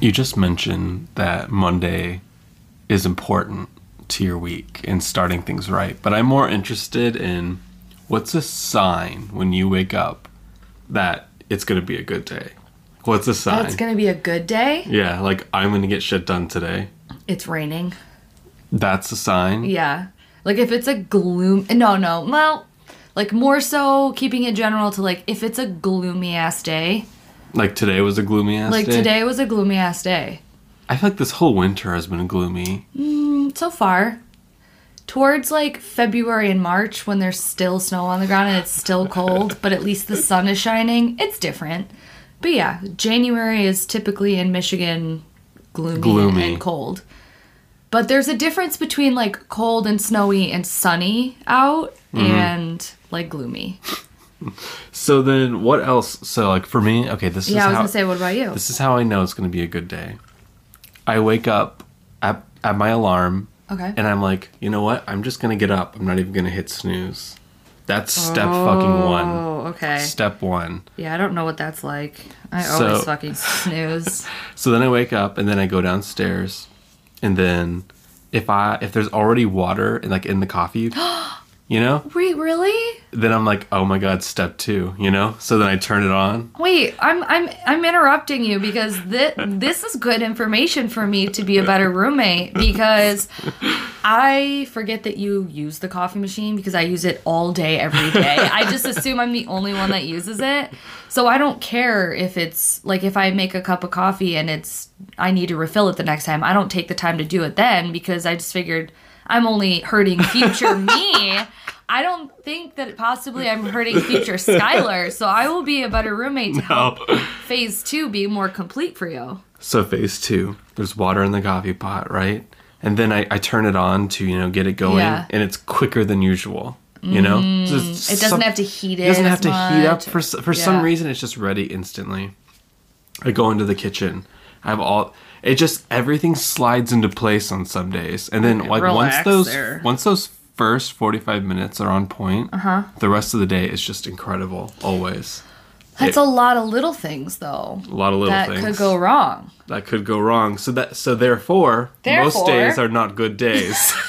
You just mentioned that Monday is important to your week and starting things right, but I'm more interested in what's a sign when you wake up that it's going to be a good day? What's a sign? It's gonna be a good day. yeah, like I'm going to get shit done today. It's raining. That's a sign. Yeah. Like if it's a gloom no no, well like more so keeping it general to like if it's a gloomy ass day. Like today was a gloomy ass day. Like day. today was a gloomy ass day. I feel like this whole winter has been gloomy. So far. Towards like February and March when there's still snow on the ground and it's still cold, but at least the sun is shining, it's different. But yeah, January is typically in Michigan gloomy, Gloomy. and cold. But there's a difference between like cold and snowy and sunny out Mm-hmm. and like gloomy. So then what else? So like for me, okay, this is Yeah, I was how gonna say, what about you? this is how I know it's going to be a good day. I wake up at, at my alarm Okay. and I'm like, you know what? I'm just going to get up. I'm not even going to hit snooze. That's step fucking oh, one. Oh, okay. Step one. Yeah, I don't know what that's like. I So- always fucking snooze. So then I wake up and then I go downstairs, and then if I if there's already water in, like in the coffee, you know, Wait, really? then I'm like, oh my god, step two, you know. So then I turn it on. Wait, I'm I'm I'm interrupting you because this this is good information for me to be a better roommate because I forget that you use the coffee machine because I use it all day every day. I just assume I'm the only one that uses it. So I don't care if it's like if I make a cup of coffee and it's I need to refill it the next time. I don't take the time to do it then because I just figured I'm only hurting future me. I don't think that possibly I'm hurting future Skylar, so I will be a better roommate to help Oh. phase two be more complete for you. So phase two, there's water in the coffee pot, right? And then I, I turn it on to you know get it going, Yeah. Mm, and it's quicker than usual. You know, Just It doesn't some- have to heat it. It doesn't have as to heat up much. for s- for some Yeah. reason. It's just ready instantly. I go into the kitchen. I have all. It just everything slides into place on some days, and then like once those there. once those first forty five minutes are on point, Uh-huh. the rest of the day is just incredible. Always That's a lot of little things, though. a lot of little that things that could go wrong. that could go wrong. So that so therefore, most days are not good days.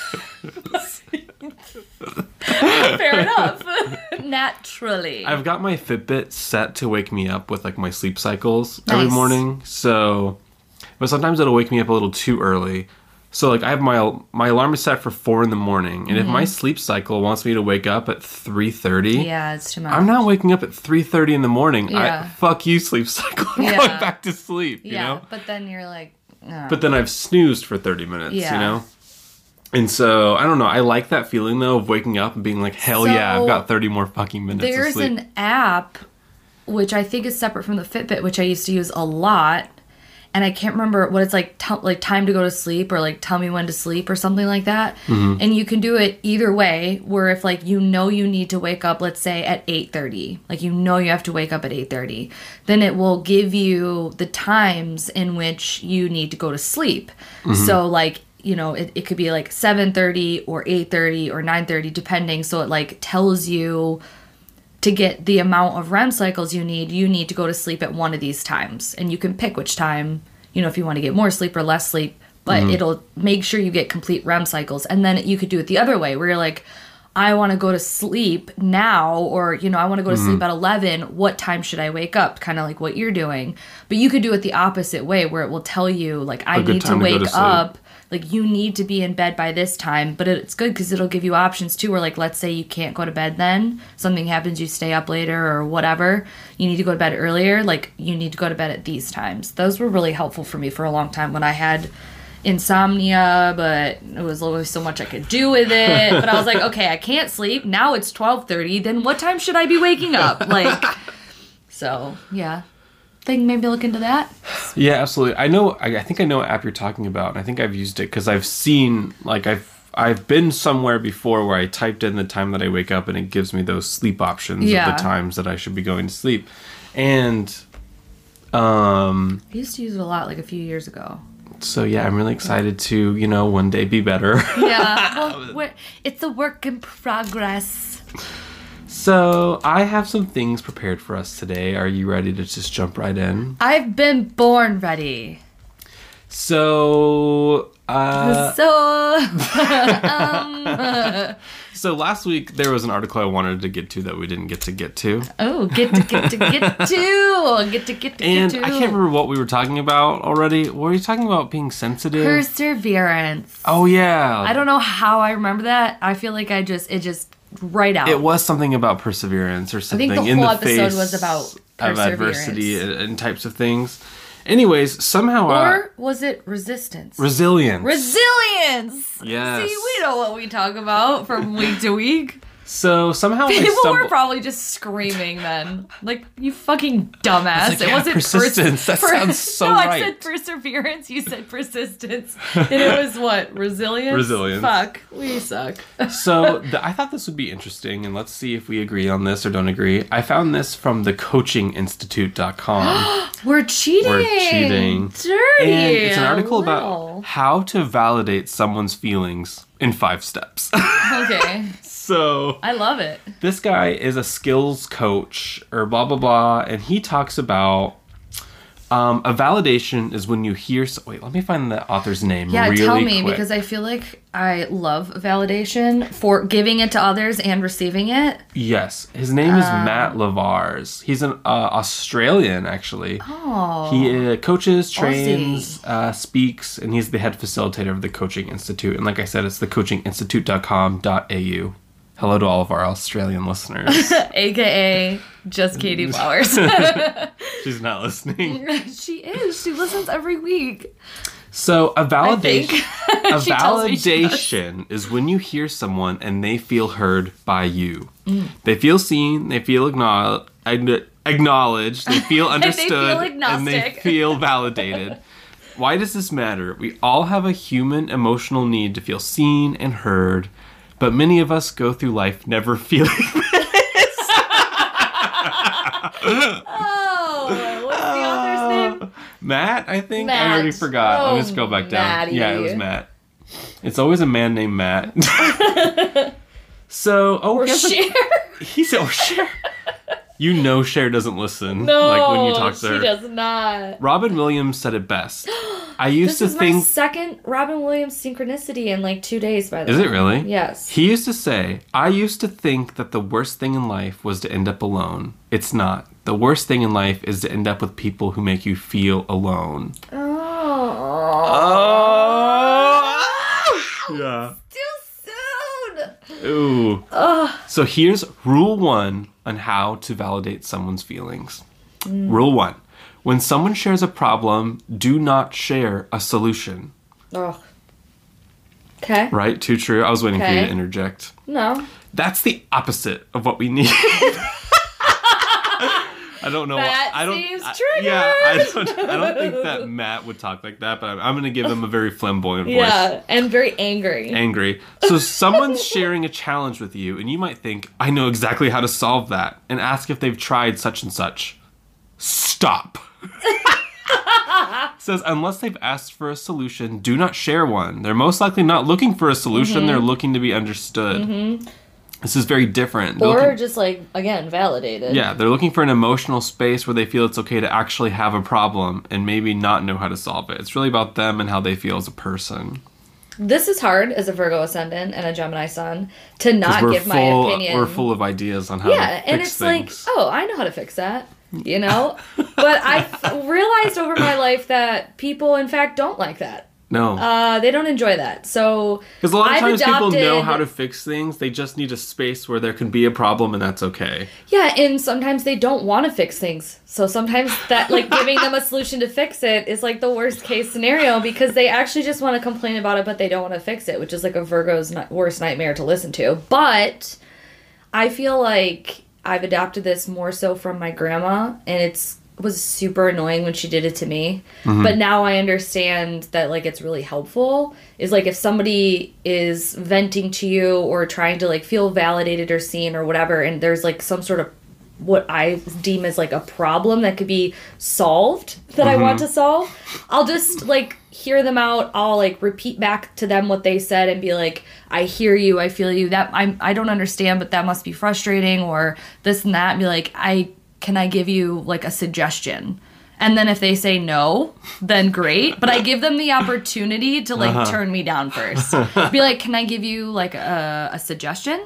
Fair enough. Naturally. I've got my Fitbit set to wake me up with like my sleep cycles every morning. So, but sometimes it'll wake me up a little too early. So like I have my my alarm is set for four in the morning, and if my sleep cycle wants me to wake up at three thirty, Mm-hmm. yeah, it's too much. I'm not waking up at three thirty in the morning. Yeah. I, fuck you, sleep cycle. I'm Yeah. going back to sleep. You yeah, know. but then you're like, oh. But then I've snoozed for thirty minutes. Yeah. You know. And so I don't know. I like that feeling though of waking up and being like, hell yeah, I've got thirty more fucking minutes of There's an app which I think is separate from the Fitbit, which I used to use a lot, and I can't remember what it's like. T- like time to go to sleep, or like tell me when to sleep, or something like that. Mm-hmm. And you can do it either way. Where if like you know you need to wake up, let's say at eight thirty, like you know you have to wake up at eight thirty, then it will give you the times in which you need to go to sleep. So like you know it, it could be like 7.30 or 8.30 or 9.30 depending so it like tells you to get the amount of REM cycles you need, you need to go to sleep at one of these times. And you can pick which time, you know, if you want to get more sleep or less sleep, but mm-hmm. it'll make sure you get complete REM cycles. And then you could do it the other way where you're like, I want to go to sleep now, or, you know, I want to go to sleep mm-hmm. at 11. What time should I wake up? Kind of like what you're doing. But you could do it the opposite way where it will tell you, like, I need to time to go wake to up like you need to be in bed by this time but it's good because it'll give you options too where like let's say you can't go to bed then something happens you stay up later or whatever you need to go to bed earlier like you need to go to bed at these times. Those were really helpful for me for a long time when i had insomnia but it was always so much i could do with it. But i was like okay i can't sleep. Now it's 12.30 then what time should i be waking up? Like so yeah think maybe look into that Yeah, absolutely. I know. I, I think I know what app you're talking about, and I think I've used it because I've seen like I've I've been somewhere before where I typed in the time that I wake up, and it gives me those sleep options Yeah. of the times that I should be going to sleep, and um. i used to use it a lot like a few years ago So yeah, I'm really excited to you know one day be better. Yeah, well, it's a work in progress. So I have some things prepared for us today. Are you ready to just jump right in? I've been born ready. So, uh, so so last week there was an article I wanted to get to that we didn't get to get to, oh, get to get to get to get to get to and get to I can't remember what we were talking about already. Were you talking about? Being sensitive? perseverance. oh yeah, I don't know how I remember that. I feel like I just it just right out. It was something about perseverance or something the in whole the episode was about of adversity and, and types of things. Anyways, somehow uh, or was it resistance? resilience. Resilience. Yes. See, we know what we talk about from week to week. So somehow I People stumbled- were probably just screaming then. Like, you fucking dumbass. like, it yeah, wasn't persistence. That sounds so no, I said perseverance. You said persistence. and it was what? Resilience? Resilience. Fuck. We suck. so th- I thought this would be interesting, and let's see if we agree on this or don't agree. I found this from thecoachinginstitute.com. We're cheating. We're cheating. Dirty. and it's an article about how to validate someone's feelings in five steps. Okay. so I love it. this guy is a skills coach or blah blah blah and he talks about um, a validation is when you hear so- wait let me find the author's name Yeah, really tell me quick. because I feel like I love validation for giving it to others and receiving it. yes his name is Um, matt lavars he's an uh, australian actually Oh. he uh, coaches trains uh, speaks and he's the head facilitator of the coaching institute and like i said it's the coachinginstitute.com.au hello to all of our australian listeners AKA just Katie Flowers. she's not listening she is. She listens every week. So a validation, a She tells me she does. validation is when you hear someone and they feel heard by you. Mm. They feel seen, they feel acknowledged, acknowledged, they feel they understood, feel and they feel validated. Why does this matter? We all have a human emotional need to feel seen and heard, but many of us go through life never feeling. this. Oh, what's the author's uh, name? Matt, I think I already Matt. forgot. Let me Oh, just go back oh, down. Matty. Yeah, it was Matt. It's always a man named Matt. so, oh, Or a- he said, "Oh, Cher." You know, Cher doesn't listen. No, like when you talk to her. she does not. Robin Williams said it best. I used This to is my think. second Robin Williams synchronicity in like two days. By the Is way, is it really? Yes. He used to say, I used to think that the worst thing in life was to end up alone. It's not. The worst thing in life is to end up with people who make you feel alone. Oh. Oh! Yeah. Too soon. Ooh. Ugh. So here's rule one on how to validate someone's feelings. Rule one when someone shares a problem, do not share a solution. Ugh. Okay. Right? Too true. I was waiting for you to interject. No. That's the opposite of what we need. I don't know. That why. I don't. seems I- yeah, I don't. I don't think that Matt would talk like that. But I'm, I'm going to give him a very flamboyant voice. Yeah, and very angry. angry. So someone's sharing a challenge with you, and you might think, I know exactly how to solve that, and ask if they've tried such and such. Stop. Says, unless they've asked for a solution, do not share one. They're most likely not looking for a solution, Mm-hmm. they're looking to be understood. This is very different. They're or looking- just like again validated. yeah, they're looking for an emotional space where they feel it's okay to actually have a problem and maybe not know how to solve it. It's really about them and how they feel as a person. This is hard as a Virgo ascendant and a Gemini sun to not give full, my opinion. We're full of ideas on how yeah, and it's things. like, oh, I know how to fix that. You know, but I've realized over my life that people, in fact, don't like that. No, Uh, they don't enjoy that. So because a lot of I've times people know how to fix things. They just need a space where there can be a problem, and that's okay. Yeah, and sometimes they don't want to fix things. So sometimes that like giving them a solution to fix it is like the worst case scenario because they actually just want to complain about it but they don't want to fix it, which is like a Virgo's ni- worst nightmare to listen to. But I feel like I've adopted this more so from my grandma and it's was super annoying when she did it to me. Mm-hmm. But now I understand that like it's really helpful. Is like if somebody is venting to you or trying to like feel validated or seen or whatever and there's like some sort of what I deem as like a problem that could be solved that I want mm-hmm. to solve, I'll just like hear them out. I'll like repeat back to them what they said and be like, I hear you, I feel you. That I'm I don't understand, but that must be frustrating or this and that. And be like, I can I give you like a suggestion? And then if they say no, then great. But I give them the opportunity to like Uh-huh. turn me down first. Be like, can I give you like a, a suggestion?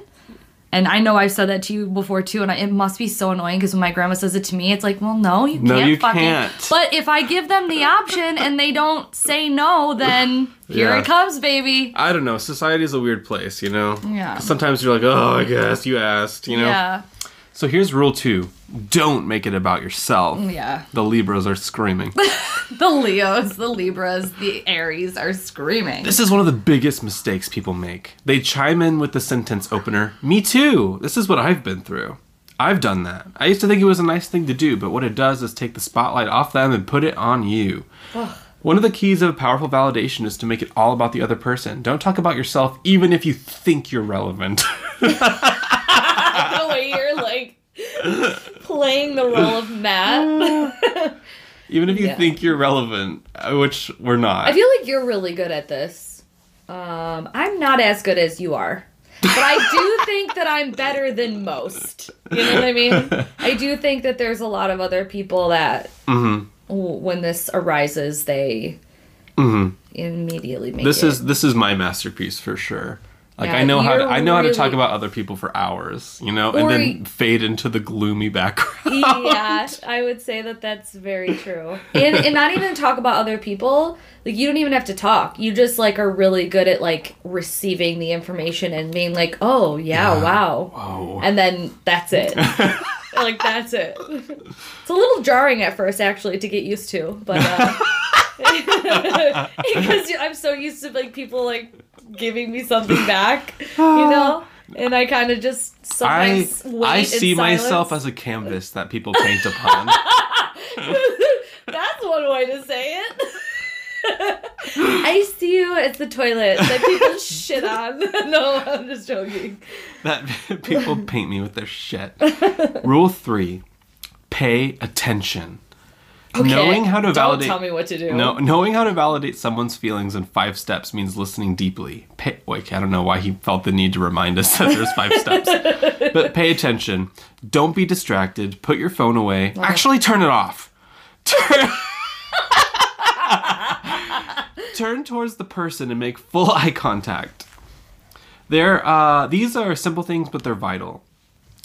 And I know I've said that to you before too, and I, it must be so annoying because when my grandma says it to me, it's like, well, no, you No, can't you fucking. can't. But if I give them the option and they don't say no, then here Yeah. it comes, baby. I don't know. Society is a weird place, you know. Yeah. Sometimes you're like, oh, I guess you asked, you know. Yeah, So here's rule two: don't make it about yourself. yeah. The Libras are screaming. The Leos, the Libras, the Aries are screaming. this is one of the biggest mistakes people make. They chime in with the sentence opener, "Me too." This is what I've been through. I've done that. I used to think it was a nice thing to do, but what it does is take the spotlight off them and put it on you. One of the keys of powerful validation is to make it all about the other person. Don't talk about yourself, even if you think you're relevant. the way you're like playing the role of Matt. even if you Yeah. think you're relevant, uh, which we're not. I feel like you're really good at this. Um, I'm not as good as you are. But I do think that I'm better than most. You know what I mean? I do think that there's a lot of other people that, Mhm. when this arises, they Mhm. immediately make This it. is this is my masterpiece for sure. Like Yeah, I know how to, I know how to talk about other people for hours, you know, and then fade into the gloomy background. yeah, I would say that that's very true. And, and not even talk about other people. Like you don't even have to talk. You just like are really good at like receiving the information and being like, "Oh, yeah, Yeah. wow." Whoa. And then that's it. like that's it. It's a little jarring at first actually to get used to, but uh because I'm so used to like people like giving me something back, you know? And I kind of just I sometimes wait I in see myself as a canvas that people paint upon. That's one way to say it. I see you as the toilet that people shit on. no, I'm just joking. that people paint me with their shit. Rule 3. Pay attention. Knowing how to Don't validate tell me what to do. No, knowing how to validate someone's feelings in five steps means listening deeply. Pay, wait, I don't know why he felt the need to remind us that there's five steps. But pay attention. Don't be distracted. Put your phone away. Actually, turn it off. Turn, turn towards the person and make full eye contact. There, uh, these are simple things, but they're vital.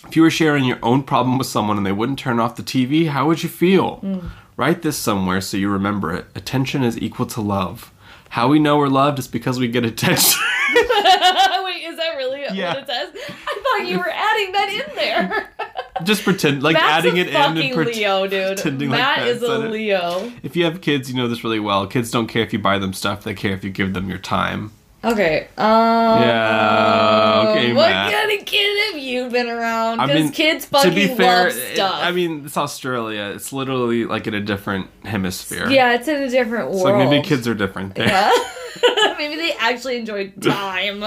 If you were sharing your own problem with someone and they wouldn't turn off the TV, how would you feel? Write this somewhere so you remember it. Attention is equal to love. How we know we're loved is because we get attention. Wait, is that really Yeah. what it says? I thought you were adding that in there. Just pretend, like Matt's adding it in and pre- Leo, dude. pretending like Matt that's is a it. Leo. If you have kids, you know this really well. Kids don't care if you buy them stuff; they care if you give them your time. Okay. Um, Yeah, okay, What Matt. kind of kid have you been around? I mean, kids to fucking be fair, love it- stuff. I mean, it's Australia. It's literally like in a different hemisphere. yeah, it's in a different world. So maybe kids are different there. Yeah. maybe they actually enjoy time.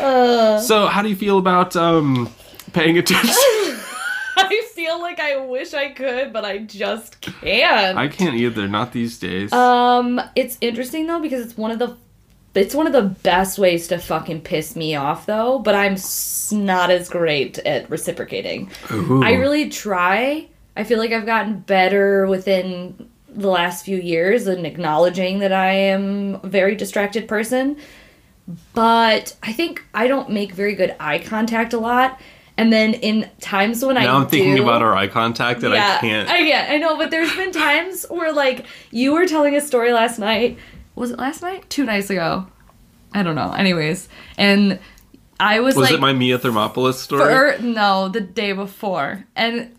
Uh, So how do you feel about um, paying attention? I feel like I wish I could, but I just can't. I can't either. Not these days. Um, it's interesting though because it's one of the it's one of the best ways to fucking piss me off though, but I'm s- not as great at reciprocating. Ooh. I really try. I feel like I've gotten better within the last few years in acknowledging that I am a very distracted person. But I think I don't make very good eye contact a lot. And then in times when I now I'm thinking do- about our eye contact and I can't. I can't. I know, but there's been times where like you were telling a story last night. Was it last night? Two nights ago. I don't know. Anyways, and I was, was like it my Mia Thermopolis story? for no, the day before. And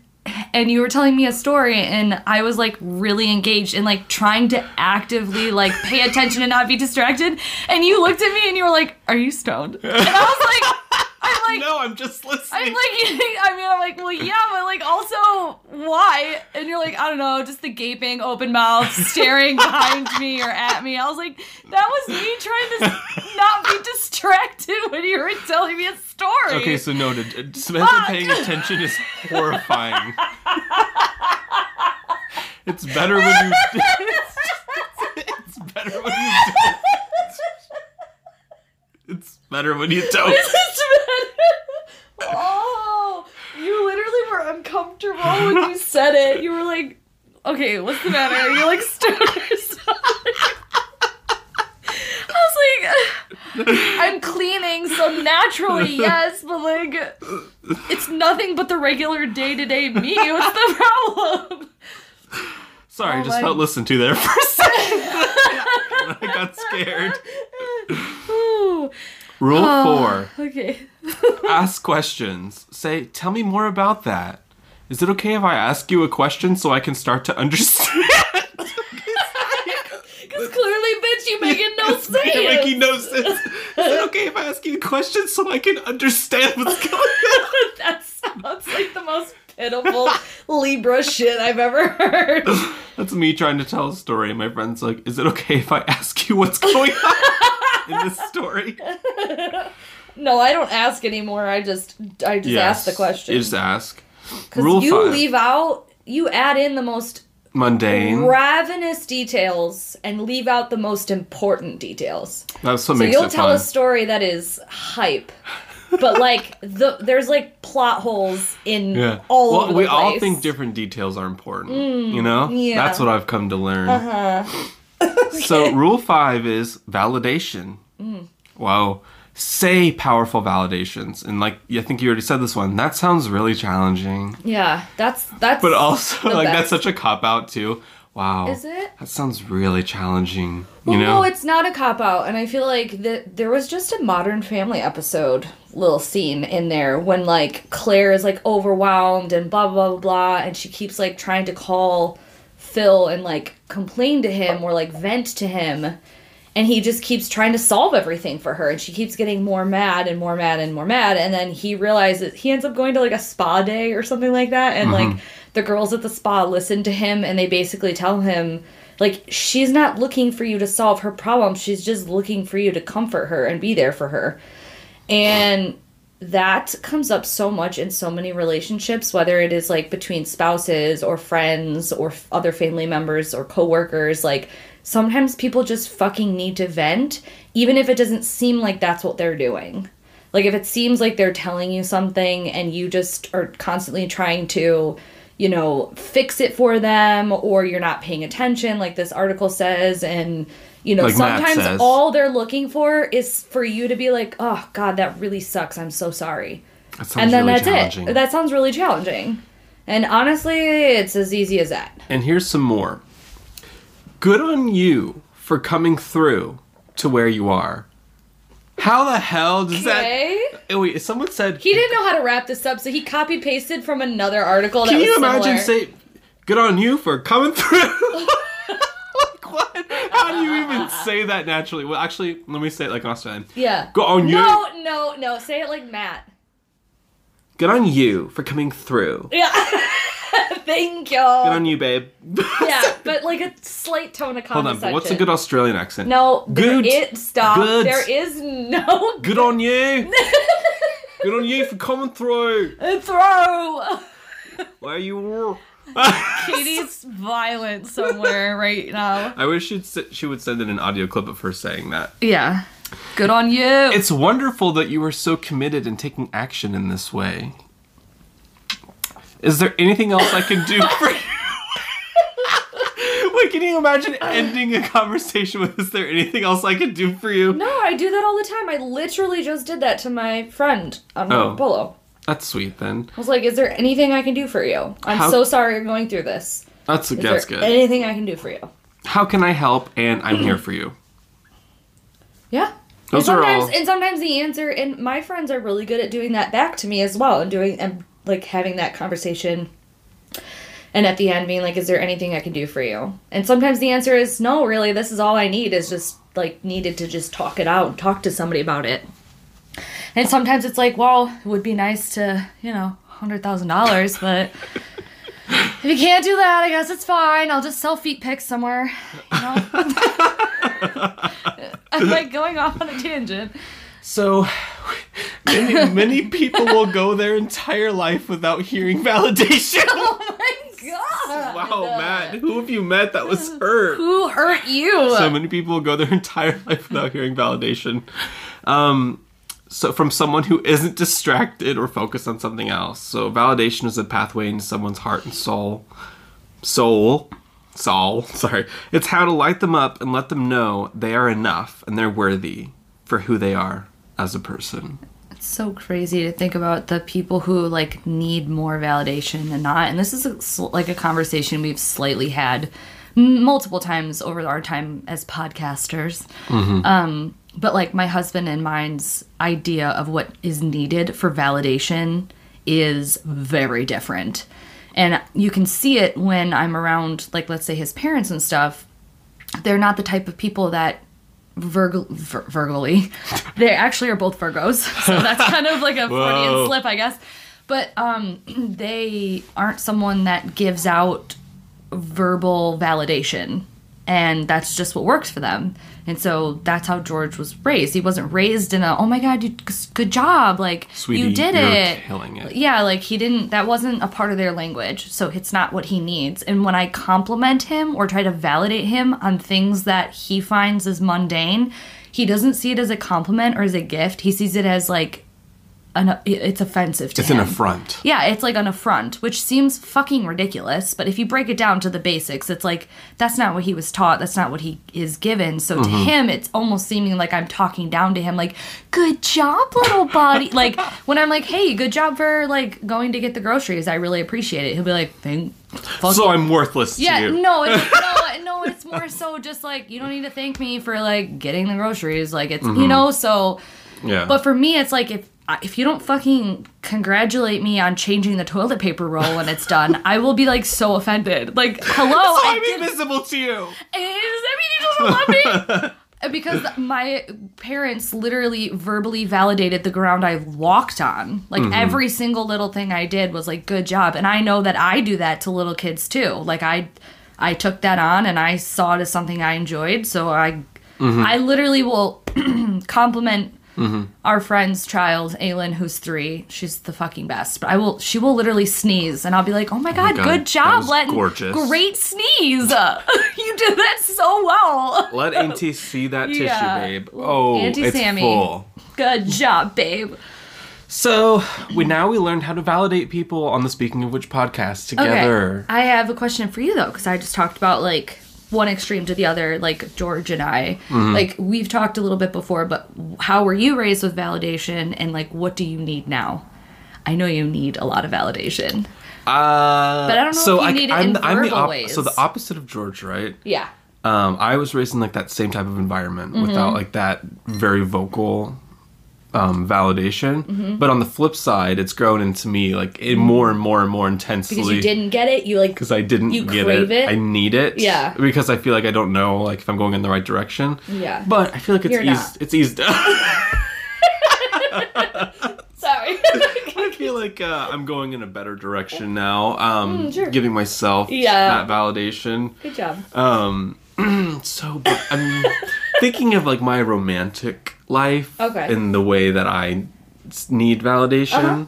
and you were telling me a story and I was like really engaged and like trying to actively like pay attention and not be distracted. And you looked at me and you were like, "Are you stoned?" And I was like I'm like no, I'm just listening. I'm like, I mean, I'm like, well, yeah, but like, also, why? And you're like, I don't know, just the gaping, open mouth, staring behind me or at me. I was like, that was me trying to not be distracted when you were telling me a story. okay, so noted. Uh, Samantha paying attention is horrifying. it's better when you. it's better when you don't. It's better when you don't. oh, you literally were uncomfortable when you said it. You were like, okay, what's the matter? Are you like stoned or something? I was like, I'm cleaning, so naturally, yes, but like, it's nothing but the regular day to day me. What's the problem? Sorry, I Oh just my- felt listened to there for a second. I got scared. Rule Oh, four Okay. ask questions. Say, tell me more about that. Is it okay if I ask you a question so I can start to understand? Because clearly, bitch, you making no It's making no sense. Is it okay if I ask you a question so I can understand what's going on? that sounds like the most pitiful Libra shit I've ever heard. That's me trying to tell a story. and My friend's like, "Is it okay if I ask you what's going on in this story?" No, I don't ask anymore. I just, I just ask the question. You just ask. Because you five: leave out, you add in the most mundane. ravenous details and leave out the most important details. That's what So makes you'll it tell fun. a story that is hype, but like the there's like plot holes in Yeah. all well, we place. all think different details are important. you know? yeah. That's what I've come to learn. Uh-huh. So, rule five is validation. Mm. Wow. Say powerful validations. And, like, I think you already said this one. That sounds really challenging. Yeah, that's that's. But also, like, best. that's such a cop out, too. Wow. Is it? That sounds really challenging. Well, you know? no, it's not a cop out, and I feel like that there was just a Modern Family episode, little scene in there when like Claire is like overwhelmed and blah blah blah blah, and she keeps like trying to call Phil and like complain to him or like vent to him, and he just keeps trying to solve everything for her, and she keeps getting more mad and more mad and more mad, and then he realizes he ends up going to like a spa day or something like that, and like mm-hmm. The girls at the spa listen to him, and they basically tell him like she's not looking for you to solve her problem. She's just looking for you to comfort her and be there for her. And that comes up so much in so many relationships whether it is like between spouses or friends or f- other family members or coworkers. Like sometimes people just fucking need to vent even if it doesn't seem like that's what they're doing. Like if it seems like they're telling you something and you just are constantly trying to you know fix it for them or you're not paying attention like this article says and you know Like sometimes all they're looking for is for you to be like oh god that really sucks. I'm so sorry. And then really that's it. that sounds really challenging. And honestly it's as easy as that. And here's some more. Good on you for coming through to where you are. How the hell does okay that? Oh, wait, someone said. he didn't know how to wrap this up so he copy pasted from another article that Can you imagine say, "Good on you for coming through"? like what? How do you even say that naturally? Well, actually, let me say it like an Australian. yeah Go on you. no no no say it like matt Good on you for coming through. yeah thank you Good on you, babe. yeah but like a slight tone of Hold on, condescension but what's a good Australian accent? no Good. it stop Good. there is no Good on you. Good on you for coming through. throw Where are you were. Katie's violent somewhere right now. I wish she'd, s- she would send in an audio clip of her saying that. Yeah. Good on you. It's wonderful that you are so committed and taking action in this way. Is there anything else I can do for you? Wait, can you imagine ending a conversation with, is there anything else I can do for you? no, I do that all the time. I literally just did that to my friend on Oh. Marco Polo. That's sweet then. I was like, "Is there anything I can do for you? I'm How- so sorry you're going through this. That's, Is that's there good. anything I can do for you?" How can I help? And I'm here for you. Yeah. Those and are sometimes, all- and sometimes the answer, and my friends are really good at doing that back to me as well, and doing and like having that conversation, and at the end being like, "Is there anything I can do for you?" And sometimes the answer is no. Really, this is all I need. Is just like needed to just talk it out, talk to somebody about it. And sometimes it's like, well, it would be nice to, you know, hundred thousand dollars, but. If you can't do that, I guess it's fine. I'll just sell feet pics somewhere. You know? I'm like going off on a tangent. So, many, many people will go their entire life without hearing validation. Oh my god! Wow, Matt, who have you met that was hurt? Who hurt you? So many people go their entire life without hearing validation. Um, so from someone who isn't distracted or focused on something else. So validation is a pathway into someone's heart and soul. soul, soul, sorry. It's how to light them up and let them know they are enough and they're worthy for who they are as a person. It's so crazy to think about the people who like need more validation than not. And this is a, like a conversation we've slightly had multiple times over our time as podcasters. Um, but like my husband and mine's idea of what is needed for validation is very different. And you can see it when I'm around, like, let's say his parents and stuff. They're not the type of people that Virgo, vir- they actually are both Virgos, so that's kind of like a Freudian slip, I guess. But um, they aren't someone that gives out verbal validation, and that's just what works for them. And so that's how George was raised. He wasn't raised in a "Oh my God, you good job!" Like Sweetie, you did it. killing it. Yeah, like he didn't. That wasn't a part of their language, so it's not what he needs. And when I compliment him or try to validate him on things that he finds as mundane, he doesn't see it as a compliment or as a gift. He sees it as like an. It's offensive to It's him. an affront. Yeah, it's like an affront, which seems fucking ridiculous. But if you break it down to the basics, it's like that's not what he was taught. That's not what he is given. So to mm-hmm. him, it's almost seeming like I'm talking down to him, like, "Good job, little body." like when I'm like, "Hey, good job for like going to get the groceries. I really appreciate it." He'll be like, "Thank." Fuck So I'm worthless yeah, to you. no, it's, no, no, it's more so just like you don't need to thank me for like getting the groceries. Like it's you mm-hmm. know so. Yeah. But for me, it's like if if you don't fucking congratulate me on changing the toilet paper roll when it's done, I will be like so offended. Like, hello, so I I'm invisible to you. Does that mean he doesn't love me? Because my parents literally verbally validated the ground I walked on. Like mm-hmm. every single little thing I did was like good job, and I know that I do that to little kids too. Like I, I took that on and I saw it as something I enjoyed. So I, mm-hmm. I literally will compliment Mm-hmm. our friend's child, Aylin, who's three. She's the fucking best. But I will, she will literally sneeze, and I'll be like, "Oh my oh god, God, good job, Len! gorgeous." Great sneeze! you did that so well. Let Auntie see that tissue, babe. Oh, Auntie it's Sammy. full. Good job, babe." So we now we learned how to validate people on the Speaking of Which podcast together. I have a question for you though, because I just talked about like one extreme to the other, like George and I. Mm-hmm. Like we've talked a little bit before, but how were you raised with validation, and like what do you need now? I know you need a lot of validation. Uh, But I don't know so if you I, need it I'm, in I'm the verbal op- ways. So the opposite of George, right? Yeah. Um, I was raised in like that same type of environment Mm-hmm. without like that very vocal um, validation. Mm-hmm. But on the flip side, it's grown into me like it more and more and more intensely. Because you didn't get it, you like because I didn't You get crave it? I need it. Yeah. Because I feel like I don't know like if I'm going in the right direction. Yeah. But I feel like it's You're eased. not. It's eased. Up. Sorry. I feel like uh, I'm going in a better direction now. Um, Mm, sure. Giving myself Yeah. that validation. Good job. Um, so, but I'm thinking of like my romantic life Okay. in the way that I need validation. Uh-huh.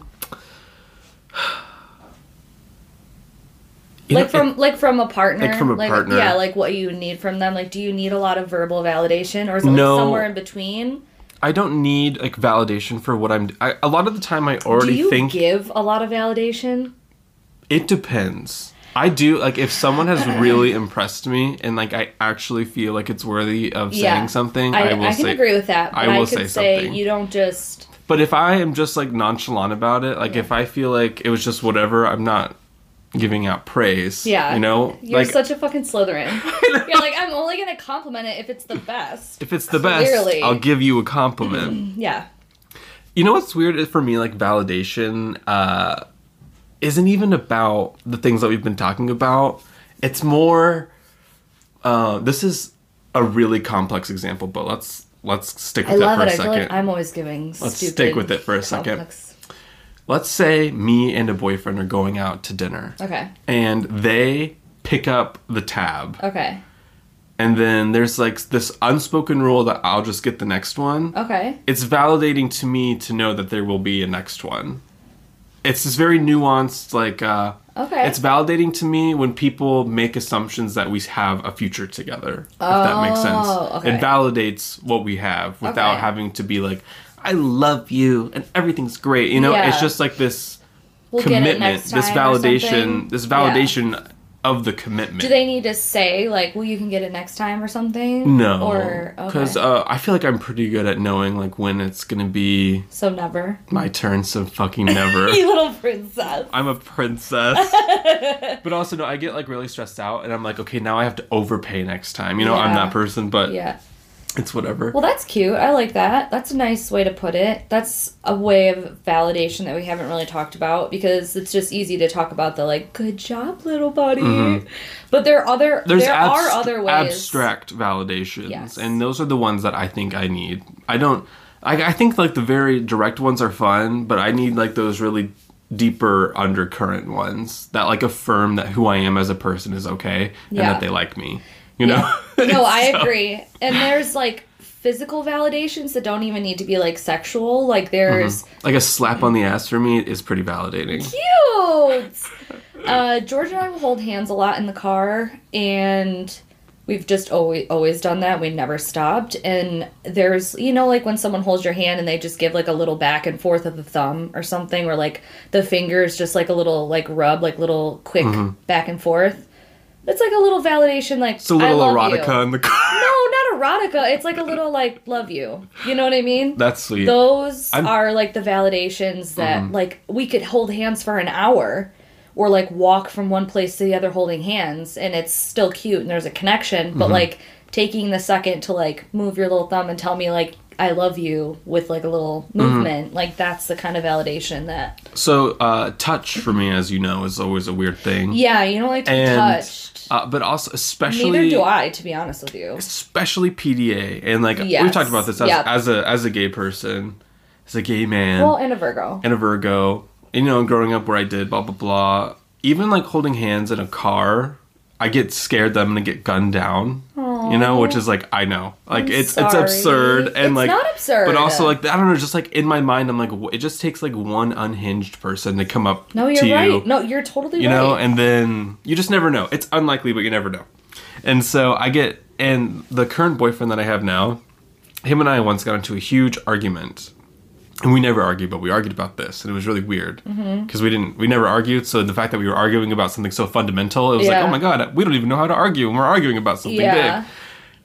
Like know, from like from a partner. Like from a partner. Yeah, like what you need from them. Like, do you need a lot of verbal validation, or is it No. somewhere in between? I don't need like validation for what I'm. I, a lot of the time, I already Do you think give a lot of validation? it depends. I do like if someone has really impressed me and like I actually feel like it's worthy of saying something. I, I, will I can say. agree with that. I I, will could say say, something. you don't just. But if I am just like nonchalant about it, like if I feel like it was just whatever, I'm not giving out praise. Yeah. You know? You're like such a fucking Slytherin. You're like, I'm only gonna compliment it if it's the best. if it's the best, Clearly. I'll give you a compliment. Yeah. you know what's weird is for me like validation uh isn't even about the things that we've been talking about. It's more uh this is a really complex example, but let's let's stick I with it love for it. a I feel second. like I'm always giving Let's stick with it for a second. Let's say me and a boyfriend are going out to dinner. Okay. and they pick up the tab Okay. and then there's like this unspoken rule that I'll just get the next one. Okay. It's validating to me to know that there will be a next one. It's this very nuanced like uh Okay. it's validating to me when people make assumptions that we have a future together. if that makes sense. Oh, okay. It validates what we have without Okay. having to be like I love you and everything's great. You know, Yeah. it's just like this We'll commitment, this or something. validation, this validation of the commitment. Do they need to say like, "Well, you can get it next time" or something? no, Or because okay. uh, I feel like I'm pretty good at knowing like when it's gonna be so never. my turn. So fucking never. You little princess. I'm a princess. but also, no, I get like really stressed out, and I'm like, okay, now I have to overpay next time. You know, I'm that person, but Yeah. It's whatever. Well, that's cute. I like that. That's a nice way to put it. That's a way of validation that we haven't really talked about because it's just easy to talk about the like, good job, little buddy. But there are other Mm-hmm. There's there are other ways. abstract validations, Yes. and those are the ones that I think I need. I don't. I, I think like the very direct ones are fun, but I need like those really deeper undercurrent ones that like affirm that who I am as a person is okay and that they like me. You know? No, I agree. And there's like physical validations that don't even need to be like sexual. Like there's Like a slap on the ass for me is pretty validating. cute. Uh, George and I will hold hands a lot in the car, and we've just always always done that. We never stopped. And there's you know like when someone holds your hand and they just give like a little back and forth of the thumb or something, or like the fingers just like a little like rub, like little quick back and forth. It's like a little validation, like It's a little I love erotica You. in the car. No, not erotica. It's like a little like love you. You know what I mean? That's sweet. Those I'm- Mm-hmm. are like the validations that like we could hold hands for an hour or like walk from one place to the other holding hands and it's still cute and there's a connection Mm-hmm. but like taking the second to like move your little thumb and tell me like I love you with like a little Mm-hmm. movement like that's the kind of validation that so uh, touch for me, as you know, is always a weird thing. yeah you don't like to And, touched Uh, but also especially neither do I to be honest with you. Especially PDA and like we've talked about this as, Yep. as a as a gay person, as a gay man. Well and a Virgo. And a Virgo, And, you know, growing up where I did blah blah blah. Even like holding hands in a car, I get scared that I'm gonna get gunned down. You know, which is like I know, like I'm it's it's absurd and It's like not absurd. but also like I don't know, just like in my mind, I'm like it just takes like one unhinged person to come up no you're you right. no you're totally you right. know and then you just never know. It's unlikely but you never know. And so i get and the current boyfriend that i have now him and i once got into a huge argument and we never argued but we argued about this and it was really weird because Mm-hmm. we didn't we never argued so the fact that we were arguing about something so fundamental it was like oh my god we don't even know how to argue and we're arguing about something Yeah. big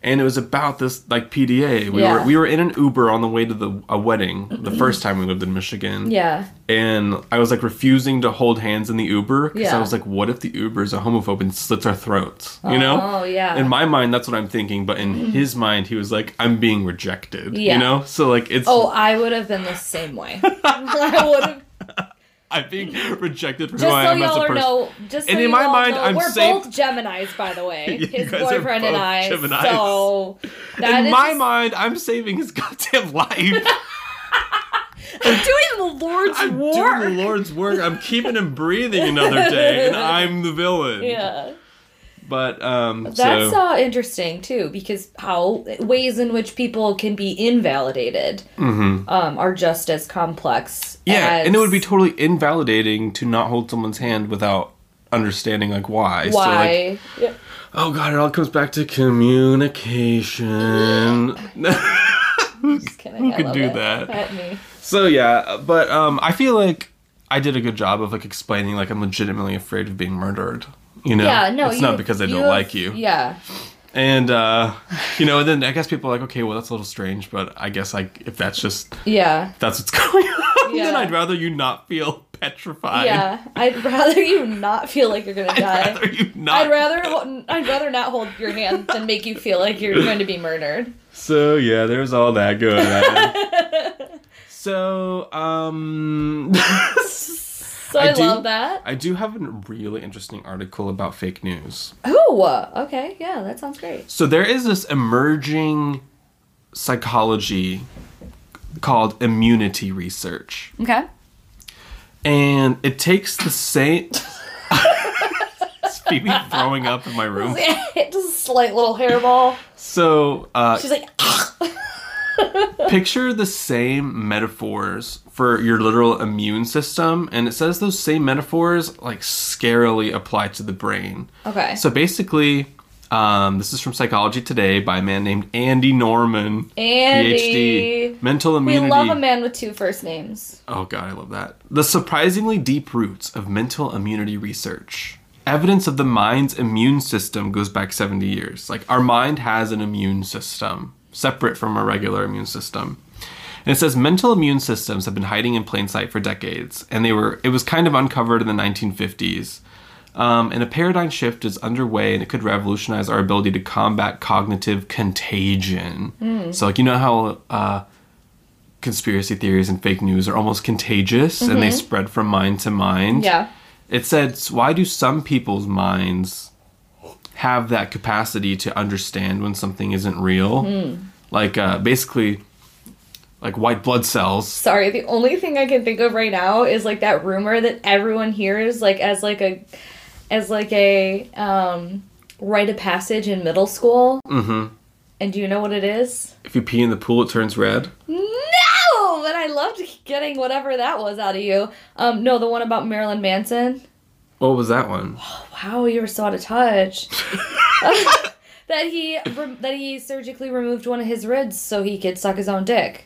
and it was about this like PDA. We Yeah. were we were in an Uber on the way to the a wedding the mm-hmm. first time we lived in Michigan yeah and I was like refusing to hold hands in the Uber because I was like, what if the Uber is a homophobe and slits our throats? You know? Oh, yeah. In my mind, that's what I'm thinking, but in mm-hmm. his mind, he was like, I'm being rejected. Yeah. You know? So like, it's Oh, I would have been the same way. I would have. I'm being rejected for Just who I so am as a person. know, just so And in my mind, know, I'm we're safe- both Gemini's, by the way. His boyfriend and I. Geminis. So in my just- mind, I'm saving his goddamn life. I'm doing the Lord's I'm work. doing the Lord's work. I'm keeping him breathing another day, and I'm the villain. yeah, But um, that's so uh, interesting too, because how ways in which people can be invalidated um, are just as complex. Mm-hmm. Yeah, as and it would be totally invalidating to not hold someone's hand without understanding like why. So like, why. Yeah. oh god, it all comes back to communication. Just kidding, Who I could do it. that? At me. so yeah, but um, I feel like I did a good job of like explaining like I'm legitimately afraid of being murdered. You know, Yeah, no, it's you- not because I don't have- like you. Yeah, And uh, you know, and then I guess people are like, okay, well that's a little strange, but I guess like if that's just yeah, that's what's going on, then I'd rather you not feel petrified. yeah. I'd rather you not feel like you're gonna I'd die. rather you not. I'd rather I'd rather not hold your hand than make you feel like you're going to be murdered. So yeah, there's all that going on. so um, So I, I do- love that. I do have a really interesting article about fake news. Oh, okay, yeah, that sounds great. So there is this emerging psychology called immunity research, Okay. and it takes the same. Phoebe throwing up in my room. Just a slight little hairball. So uh, She's like, picture the same metaphors for your literal immune system and it says those same metaphors like scarily apply to the brain okay. so basically um, this is from psychology today by a man named andy norman Andy. phd mental immunity. we love a man with two first names. oh god i love that the surprisingly deep roots of mental immunity research evidence of the mind's immune system goes back 70 years. Like our mind has an immune system separate from our regular immune system. And it says mental immune systems have been hiding in plain sight for decades, and they were it was kind of uncovered in the 1950s. Um, and a paradigm shift is underway, and it could revolutionize our ability to combat cognitive contagion. So, like you know how uh, conspiracy theories and fake news are almost contagious, and they spread from mind to mind. Yeah. It said, why do some people's minds have that capacity to understand when something isn't real? Like, uh, basically, like white blood cells. Sorry, the only thing I can think of right now is like that rumor that everyone hears like as like a as like a um rite of passage in middle school. Mm-hmm. And do you know what it is? If you pee in the pool, it turns red. No, but I loved getting whatever that was out of you. Um, no, the one about Marilyn Manson. What was that one? Wow, you were so out of touch. that he that he surgically removed one of his ribs so he could suck his own dick.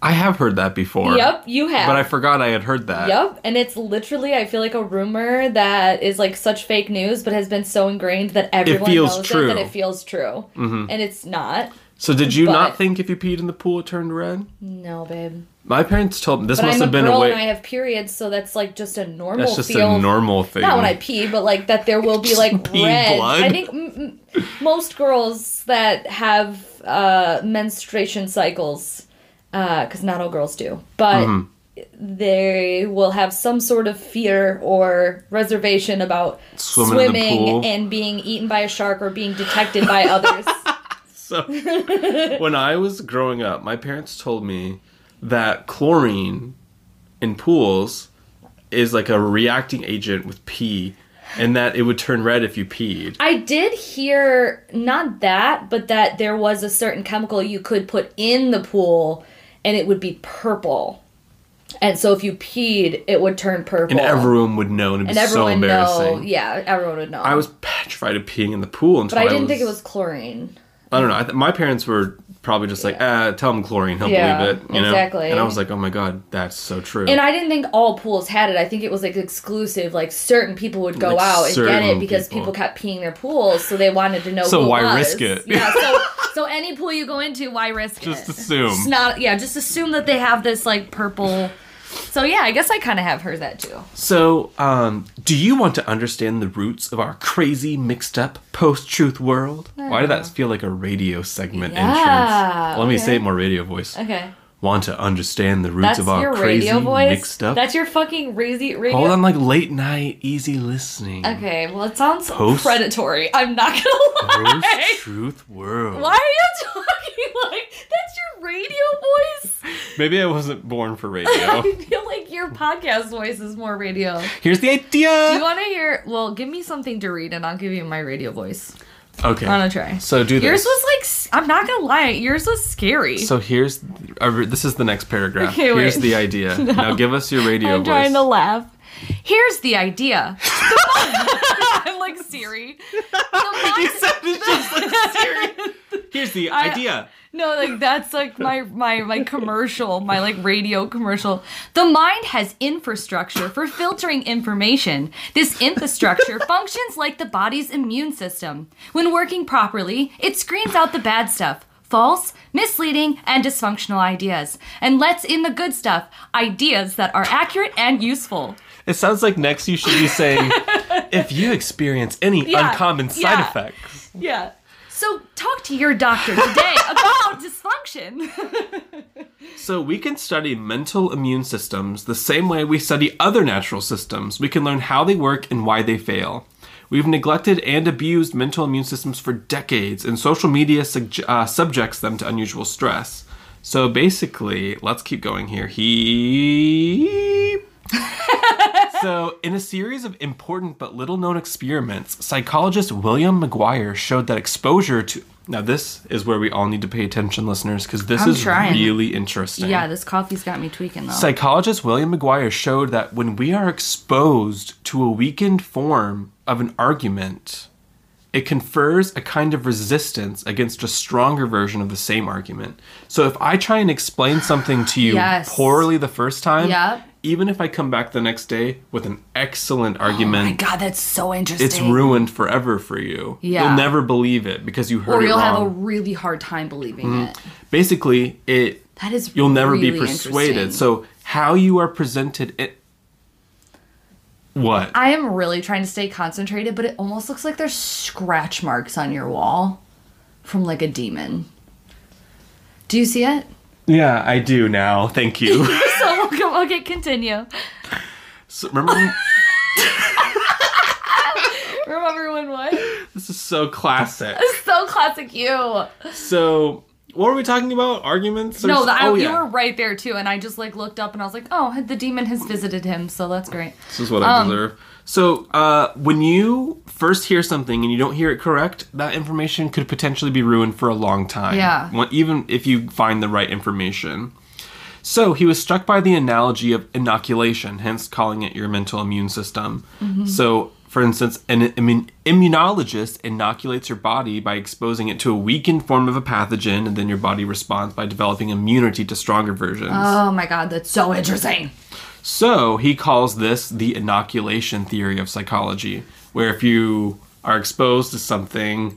I have heard that before. Yep, you have. But I forgot I had heard that. Yep, and it's literally I feel like a rumor that is like such fake news, but has been so ingrained that everyone feels knows true. it that it feels true, mm-hmm. and it's not. So did you not think if you peed in the pool it turned red? No, babe. My parents told me this But must I'm a have been girl a way. and I have periods, so that's like just a normal. that's just feel. a normal thing. Not when I pee, but like that there will be like red. blood? I think m- m- most girls that have uh, menstruation cycles, because not all girls do, but Mm-hmm. they will have some sort of fear or reservation about Swimming swimming and being eaten by a shark or being detected by others. So when I was growing up, my parents told me that chlorine in pools is like a reacting agent with pee, and that it would turn red if you peed. I did hear not that, but that there was a certain chemical you could put in the pool and it would be purple. And so if you peed, it would turn purple. And everyone would know, and it'd and be everyone so embarrassing. know. Yeah, everyone would know. I was petrified of peeing in the pool until but I I didn't was, think it was chlorine. I don't know. I th- my parents were probably just like, ah, tell him chlorine, he'll Yeah, believe it. You know? exactly. And I was like, oh my god, that's so true. And I didn't think all pools had it. I think it was like exclusive. Like certain people would go Like out and get it because people. people. kept peeing their pools, so they wanted to know. So who it why was. risk it? Yeah. So so any pool you go into, why risk it? Just it? assume. Just not. Yeah. Just assume that they have this like purple. So yeah, I guess I kind of have heard that too. So, um, do you want to understand the roots of our crazy, mixed up post truth world? Why did that feel like a radio segment Yeah, entrance? Let me say it more radio voice. Okay. Want to understand the roots That's of our your crazy, radio voice. mixed up? That's your fucking crazy radio. Hold on, like late night, easy listening. Okay. Well, it sounds Post- predatory. I'm not gonna lie. Post truth world. Why are you talking like that's your radio voice? Maybe I wasn't born for radio. I feel like your podcast voice is more radio. Here's the idea. Do you want to hear? Well, give me something to read, and I'll give you my radio voice. Okay. I want to try. So do this. Yours was like I'm not gonna lie, yours was scary. So here's uh, this is the next paragraph. Okay, wait. here's the idea. Now give us your radio I'm voice. trying to laugh. Here's the idea. The I'm like Siri. The mind- Here's the I- idea. No, like that's like my my my commercial, my like radio commercial. The mind has infrastructure for filtering information. This infrastructure functions like the body's immune system. When working properly, it screens out the bad stuff, false, misleading, and dysfunctional ideas, and lets in the good stuff, ideas that are accurate and useful. It sounds like next you should be saying, if you experience any Yeah, uncommon side yeah. effects. Yeah. So talk to your doctor today about dysfunction. So we can study mental immune systems the same way we study other natural systems. We can learn how they work and why they fail. We've neglected and abused mental immune systems for decades, and social media uh, subjects them to unusual stress. So basically, let's keep going here. He. so, in a series of important but little known experiments, psychologist William McGuire showed that exposure to. Now, this is where we all need to pay attention, listeners, because this I'm is trying. really interesting. yeah, this coffee's got me tweaking though. Psychologist William McGuire showed that when we are exposed to a weakened form of an argument, it confers a kind of resistance against a stronger version of the same argument. So if I try and explain something to you Yes. poorly the first time, Yep. Even if I come back the next day with an excellent Oh my god, that's so interesting. it's ruined forever for you. Yeah. You'll never believe it because you heard it. or it you'll have a. Mm-hmm. really hard time believing it. Basically, it That is you'll never be persuaded. So how you are presented it what? I am really trying to stay concentrated, but it almost looks like there's scratch marks on your wall from like a demon. Do you see it? yeah, I do now. Thank you. Okay, continue. so, remember when- Remember when what? this is so classic. so classic you. So, what were we talking about? Arguments? or No, I, oh, you were right there too, and I just like looked up and I was like, oh, the demon has visited him, so that's great. This is what I Um, deserve. So, uh, when you first hear something and you don't hear it correct, that information could potentially be ruined for a long time. Yeah. Even if you find the right information. So, he was struck by the analogy of inoculation, hence calling it your mental immune system. Mm-hmm. So, for instance, an immun- immunologist inoculates your body by exposing it to a weakened form of a pathogen, and then your body responds by developing immunity to stronger versions. Oh my god, that's so interesting. So he calls this the inoculation theory of psychology, where if you are exposed to something,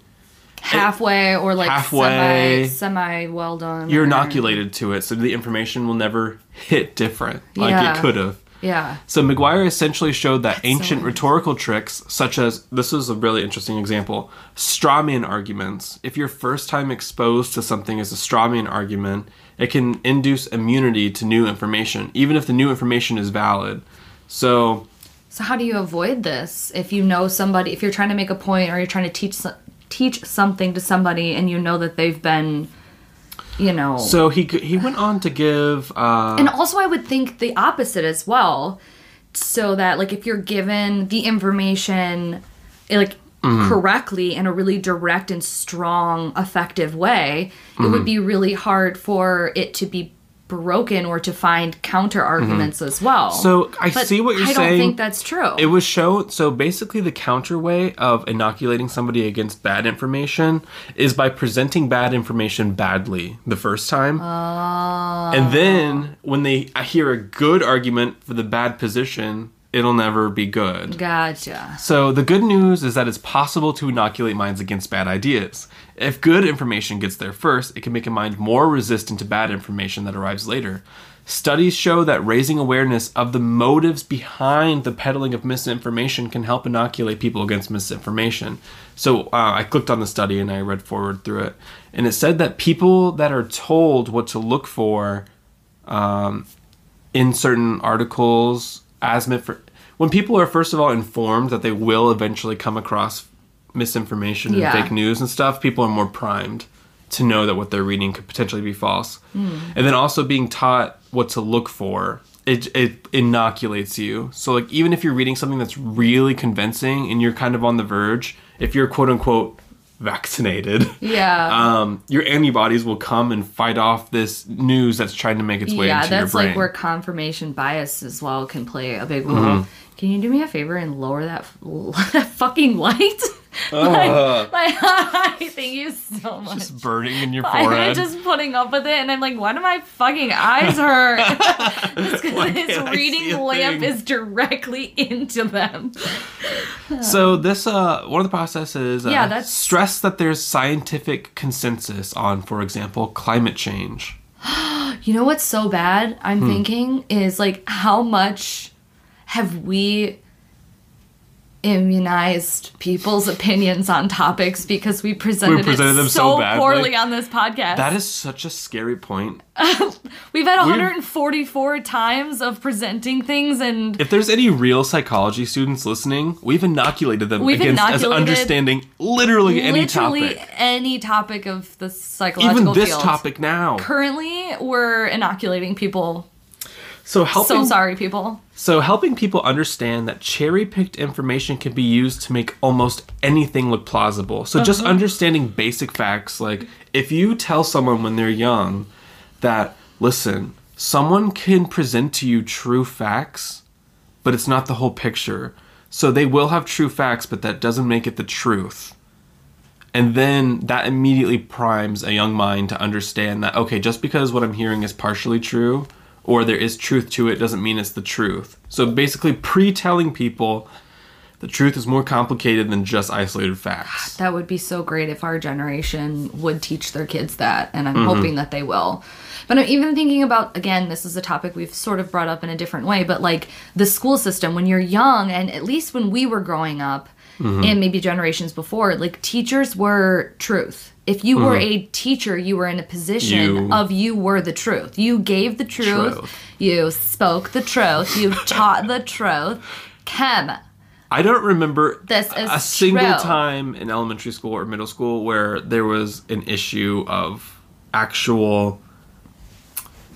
Halfway or like Halfway. semi semi well done. you're or- inoculated to it, so the information will never hit different like Yeah. it could have. Yeah. So McGuire essentially showed that so ancient interesting. rhetorical tricks, such as this is a really interesting example, strawman arguments. If you're first time exposed to something as a strawman argument, it can induce immunity to new information, even if the new information is valid. So So how do you avoid this if you know somebody if you're trying to make a point or you're trying to teach so- teach something to somebody and you know that they've been you know So he he went on to give uh, and also I would think the opposite as well so that like if you're given the information eh, like Mm-hmm. correctly in a really direct and strong effective way it Mm-hmm. would be really hard for it to be broken or to find counter arguments as well Mm-hmm. So I But see what you're I saying. I don't think that's true it was shown. So basically, the counter way of inoculating somebody against bad information is by presenting bad information badly the first time, Oh. and then when they hear a good argument for the bad position, it'll never be good. gotcha So the good news is that it's possible to inoculate minds against bad ideas. If good information gets there first, it can make a mind more resistant to bad information that arrives later. Studies show that raising awareness of the motives behind the peddling of misinformation can help inoculate people against misinformation. So uh, I clicked on the study and I read forward through it, and it said that people that are told what to look for um, in certain articles as meant for when people are first of all informed that they will eventually come across misinformation and Yeah. fake news and stuff people are more primed to know that what they're reading could potentially be false. Hmm. And then also being taught what to look for it, it inoculates you. So like even if you're reading something that's really convincing and you're kind of on the verge if you're quote unquote vaccinated yeah um, your antibodies will come and fight off this news that's trying to make its way yeah, into your brain. Yeah, that's like where confirmation bias as well can play a big role. Mm-hmm. Can you do me a favor and lower that, that fucking light? Ugh. My eye, thank you so much. just burning in your forehead. I'm just putting up with it, and I'm like, why do my fucking eyes hurt? it's because his can't I see reading lamp thing? is directly into them. So this uh one of the processes uh, Yeah, that's- stress that there's scientific consensus on, for example, climate change. You know what's so bad? I'm Hmm. thinking is like how much have we immunized people's opinions on topics because we presented, we presented it them so, so poorly on this podcast. That is such a scary point. We've had We've- 144 times of presenting things and If there's any real psychology students listening, we've inoculated them We've against as inoculated understanding literally any literally topic. any topic of the psychological Even this field. topic now. Currently, we're inoculating people. So helping So sorry, people. So, helping people understand that cherry picked information can be used to make almost anything look plausible. So, just Uh-huh. understanding basic facts like if you tell someone when they're young that, listen, someone can present to you true facts, but it's not the whole picture. So, they will have true facts, but that doesn't make it the truth. And then that immediately primes a young mind to understand that, okay, just because what I'm hearing is partially true or there is truth to it doesn't mean it's the truth. So basically, pre telling people the truth is more complicated than just isolated facts. That would be so great if our generation would teach their kids that, and I'm Mm-hmm. hoping that they will. But I'm even thinking about again, this is a topic we've sort of brought up in a different way, but like the school system when you're young, and at least when we were growing up, Mm-hmm. and maybe generations before, like teachers were truth. If you were Mm-hmm. a teacher, you were in a position You- of you were the truth. You gave the truth. Truth. You spoke the truth. You taught the truth. Chem. I don't remember This is a single time in elementary school or middle school where there was an issue of actual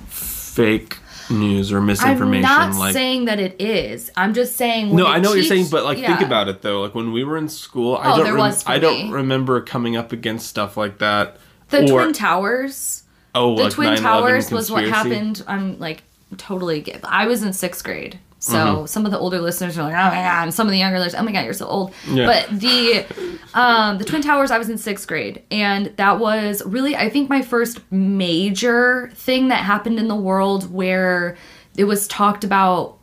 fake news or misinformation. I'm not like saying that it is. I'm just saying. no, I know what you're saying, but like think about it though. Like when we were in school, I Oh, don't there rem- was I don't me. remember coming up against stuff like that. The or, Twin Towers. oh, The like Twin Towers was what happened. I'm like totally. I was in sixth grade. So Mm-hmm. some of the older listeners are like, "Oh my god!" And some of the younger listeners, "Oh my god, you're so old." Yeah. But the um, the Twin Towers, I was in sixth grade, and that was really, I think, my first major thing that happened in the world where it was talked about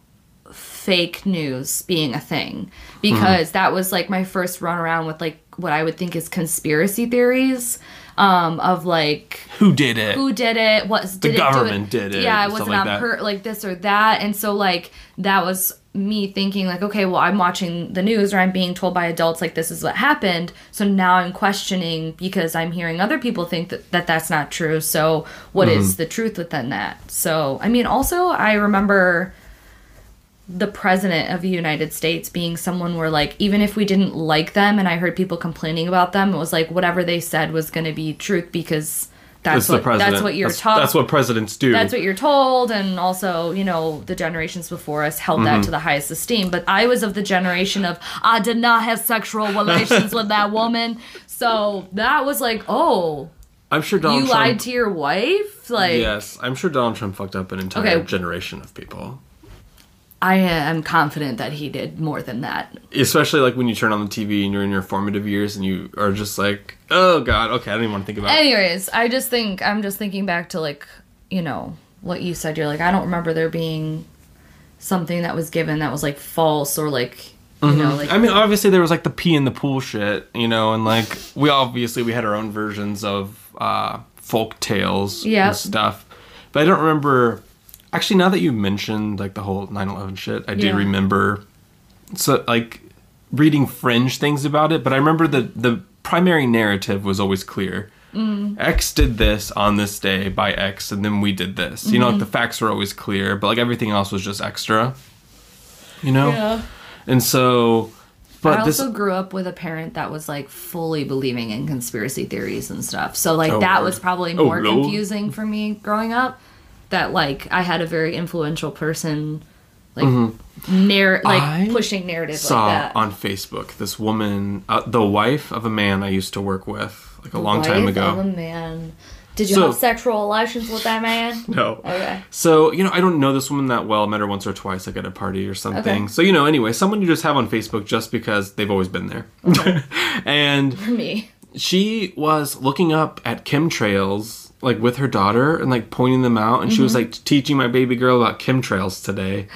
fake news being a thing because that was like my first run around with like what I would think is conspiracy theories um, of like Who did it? who did it what did it do government did it, yeah it wasn't like on that. like this or that and so like that was me thinking like okay well i'm watching the news or i'm being told by adults like this is what happened so now i'm questioning because i'm hearing other people think that, that that's not true so what is Mm-hmm. the truth within that so i mean also i remember the president of the United States being someone where like even if we didn't like them and I heard people complaining about them, it was like whatever they said was going to be truth because that's It's what president. that's what you're taught. That's what presidents do. that's what you're told and also you know the generations before us held Mm-hmm. that to the highest esteem but i was of the generation of i did not have sexual relations with that woman so that was like oh I'm sure Donald you Trump. lied to your wife like yes, I'm sure Donald Trump fucked up an entire Okay. generation of people. I am confident that he did more than that Especially like when you turn on the TV and you're in your formative years and you are just like, oh god, okay, I don't even want to think about it. Anyways, I just think I'm just thinking back to like, you know, what you said. You're like, I don't remember there being something that was given that was like false or like, you know, like Mm-hmm. I mean, obviously there was like the pee in the pool shit, you know, and like we obviously we had our own versions of uh, folk tales Yep. and stuff, but I don't remember. Actually, now that you mentioned like the whole 9/11 shit, I do Yeah. remember. So like reading fringe things about it, but I remember the the primary narrative was always clear. Mm. X did this on this day by X, and then we did this. You know, Mm-hmm. like the facts were always clear, but like everything else was just extra. You know. And so, but I this also grew up with a parent that was like fully believing in conspiracy theories and stuff. So like Oh, that Lord. was probably Oh, more Lord. confusing for me growing up. That like I had a very influential person like narr- like Mm-hmm. I pushing narrative saw like that. on Facebook this woman, uh, the wife of a man I used to work with, like a long time ago. Of a man. Did you So- have sexual relations with that man? No. Okay. So, you know, I don't know this woman that well. I met her once or twice, like at a party or something. Okay. So, you know, anyway, someone you just have on Facebook just because they've always been there. and Me. she was looking up at chemtrails, like with her daughter, and like pointing them out. And she Mm-hmm. was like teaching my baby girl about chemtrails today.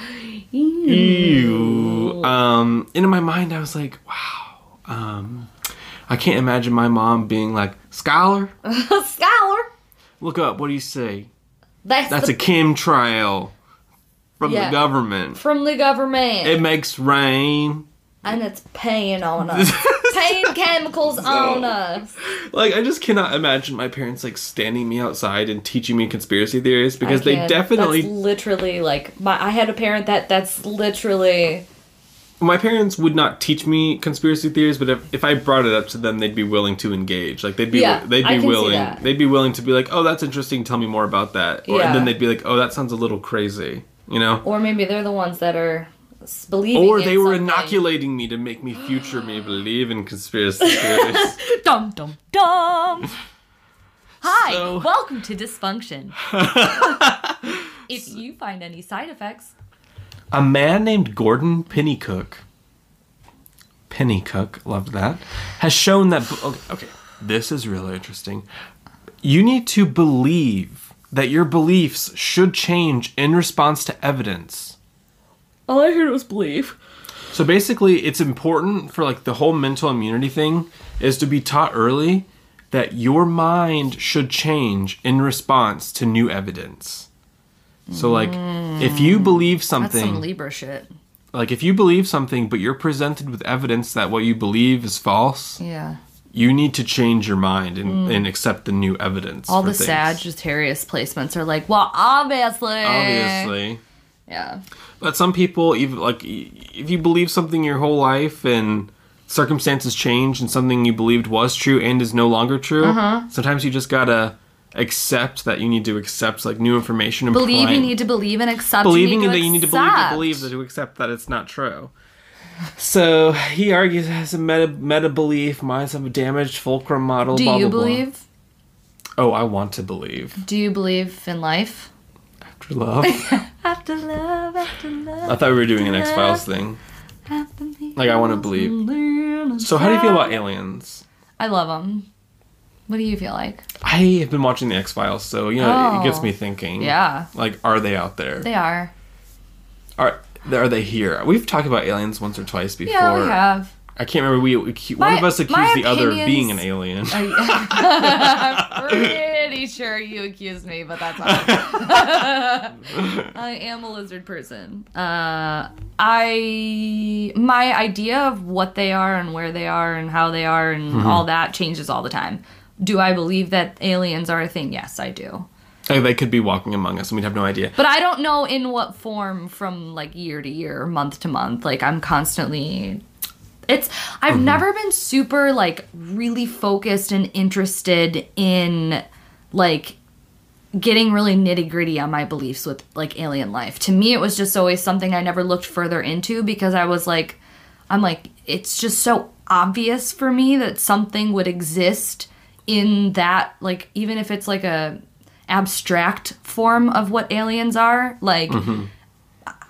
Ew. Um, and in my mind, I was like, wow. Um, I can't imagine my mom being like, Scholar, Scholar. look up. What do you say? That's, That's the, a chemtrail from Yeah. the government. from the government. It makes rain. and it's paying on us. Paying chemicals on us. Like I just cannot imagine my parents like standing me outside and teaching me conspiracy theories because they definitely That's literally like my. I had a parent that that's literally. my parents would not teach me conspiracy theories, but if, if I brought it up to them, they'd be willing to engage. Like they'd be Yeah, they'd be willing they'd be willing to be like, "Oh, that's interesting. Tell me more about that." Or, Yeah. And then they'd be like, "Oh, that sounds a little crazy." You know? Or maybe they're the ones that are believing. Or they were something. inoculating me to make me future me believe in conspiracy theories. Dum dum dum. Hi, So- welcome to Dysfunction. if you find any side effects, A man named Gordon Pennycook, Pennycook, loved that, has shown that. Okay, okay, this is really interesting. You need to believe that your beliefs should change in response to evidence. All I heard was belief. So basically, it's important for like the whole mental immunity thing is to be taught early that your mind should change in response to new evidence. So like if you mm. believe something That's some Libra shit. like if you believe something but you're presented with evidence that what you believe is false, Yeah. you need to change your mind and, mm. and accept the new evidence. All the things. Sagittarius placements are like, well, obviously. Obviously. Yeah. But some people, even like, if you believe something your whole life and circumstances change and something you believed was true and is no longer true, Uh-huh. sometimes you just gotta accept that you need to accept like new information and Believe you need to believe and accept. believing you that need you need to believe to accept. believe that to accept that it's not true. So he argues has a meta meta belief. Mine's have a damaged fulcrum model. Do blah, you blah, blah. believe? Oh, I want to believe. Do you believe in life? After love. After love, after love. I thought we were doing an X Files thing. Like I want to believe. So how do you feel about aliens? I love them. What do you feel like? I have been watching the X Files, so you know it oh. gets me thinking. Yeah, Like, are they out there? they are. Are are they here? We've talked about aliens once or twice before. Yeah, we have. I can't remember. We, we one My- of us accused the other of being an alien. I'm pretty sure you accused me, but that's fine. I am a lizard person. Uh, I my idea of what they are and where they are and how they are and Mm-hmm. all that changes all the time. Do I believe that aliens are a thing? Yes, I do. Like, they could be walking among us, and we'd have no idea. But I don't know in what form from like year to year, month to month. Like I'm constantly it's I've Mm-hmm. never been super like really focused and interested in like getting really nitty gritty on my beliefs with like alien life. To me, it was just always something I never looked further into because I was like, I'm like, it's just so obvious for me that something would exist in that, like, even if it's like a abstract form of what aliens are. Like, mm-hmm.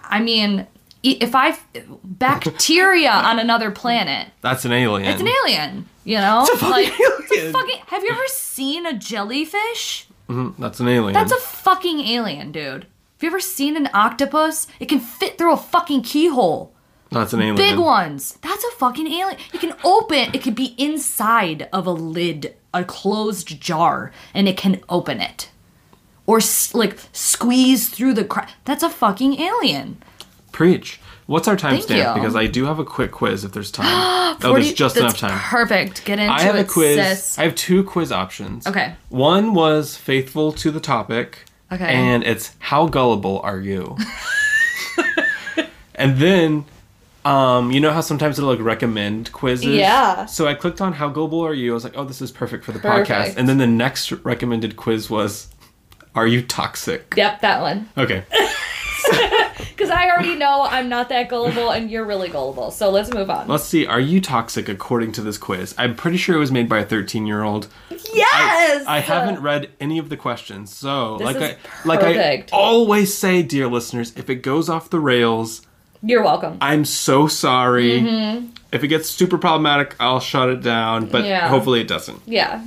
I mean, if I bacteria on another planet, That's an alien. it's an alien. You know, fucking like it's a fucking. Have you ever seen a jellyfish? Mhm, That's an alien. That's a fucking alien, dude. Have you ever seen an octopus? It can fit through a fucking keyhole. That's an alien. Big ones. That's a fucking alien. It can open. It could be inside of a lid, a closed jar, and it can open it, or s- like squeeze through the crack. That's a fucking alien. Preach. What's our timestamp? Because I do have a quick quiz if there's time. oh, there's just enough time. Perfect. Get into it. I have it, a quiz. sis. I have two quiz options. Okay. One was faithful to the topic. Okay. And it's how gullible are you? and then, um, you know how sometimes it'll like recommend quizzes. Yeah. So I clicked on how gullible are you? I was like, oh, this is perfect for the Perfect. podcast. And then the next recommended quiz was, are you toxic? Yep, that one. Okay. Because I already know I'm not that gullible and you're really gullible. So let's move on. Let's see. Are you toxic according to this quiz? I'm pretty sure it was made by a 13 year old. yes! I haven't read any of the questions, so This like I like I always say, dear listeners, if it goes off the rails, You're welcome. I'm so sorry. If it gets super problematic, I'll shut it down, but Mm-hmm. Yeah. hopefully it doesn't. yeah.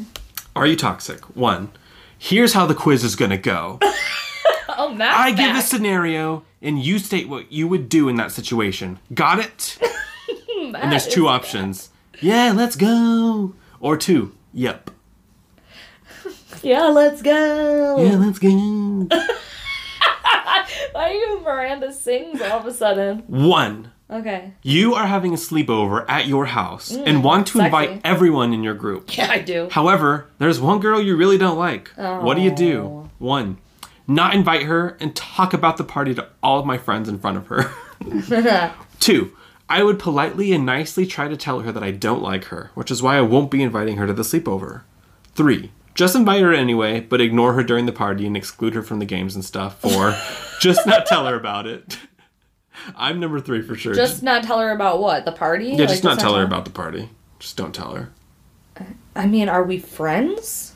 Are you toxic? One. Here's how the quiz is gonna go. Oh, that's I give a back. scenario, and you state what you would do in that situation. Got it? and there's two options. Yeah, let's go. Or two. Yep. Yeah, let's go. Yeah, let's go. Why are you Miranda Sings all of a sudden? One. Okay. You are having a sleepover at your house and want to Mm, invite everyone in your group. Yeah, I do. However, there's one girl you really don't like. What do you Oh. do? One, not invite her and talk about the party to all of my friends in front of her. Two, I would politely and nicely try to tell her that I don't like her, which is why I won't be inviting her to the sleepover. Three, just invite her anyway, but ignore her during the party and exclude her from the games and stuff. Four, just not tell her about it. I'm number three for sure. Just not tell her about what? The party? yeah, just not tell her about the party. Just don't tell her. I mean, are we friends?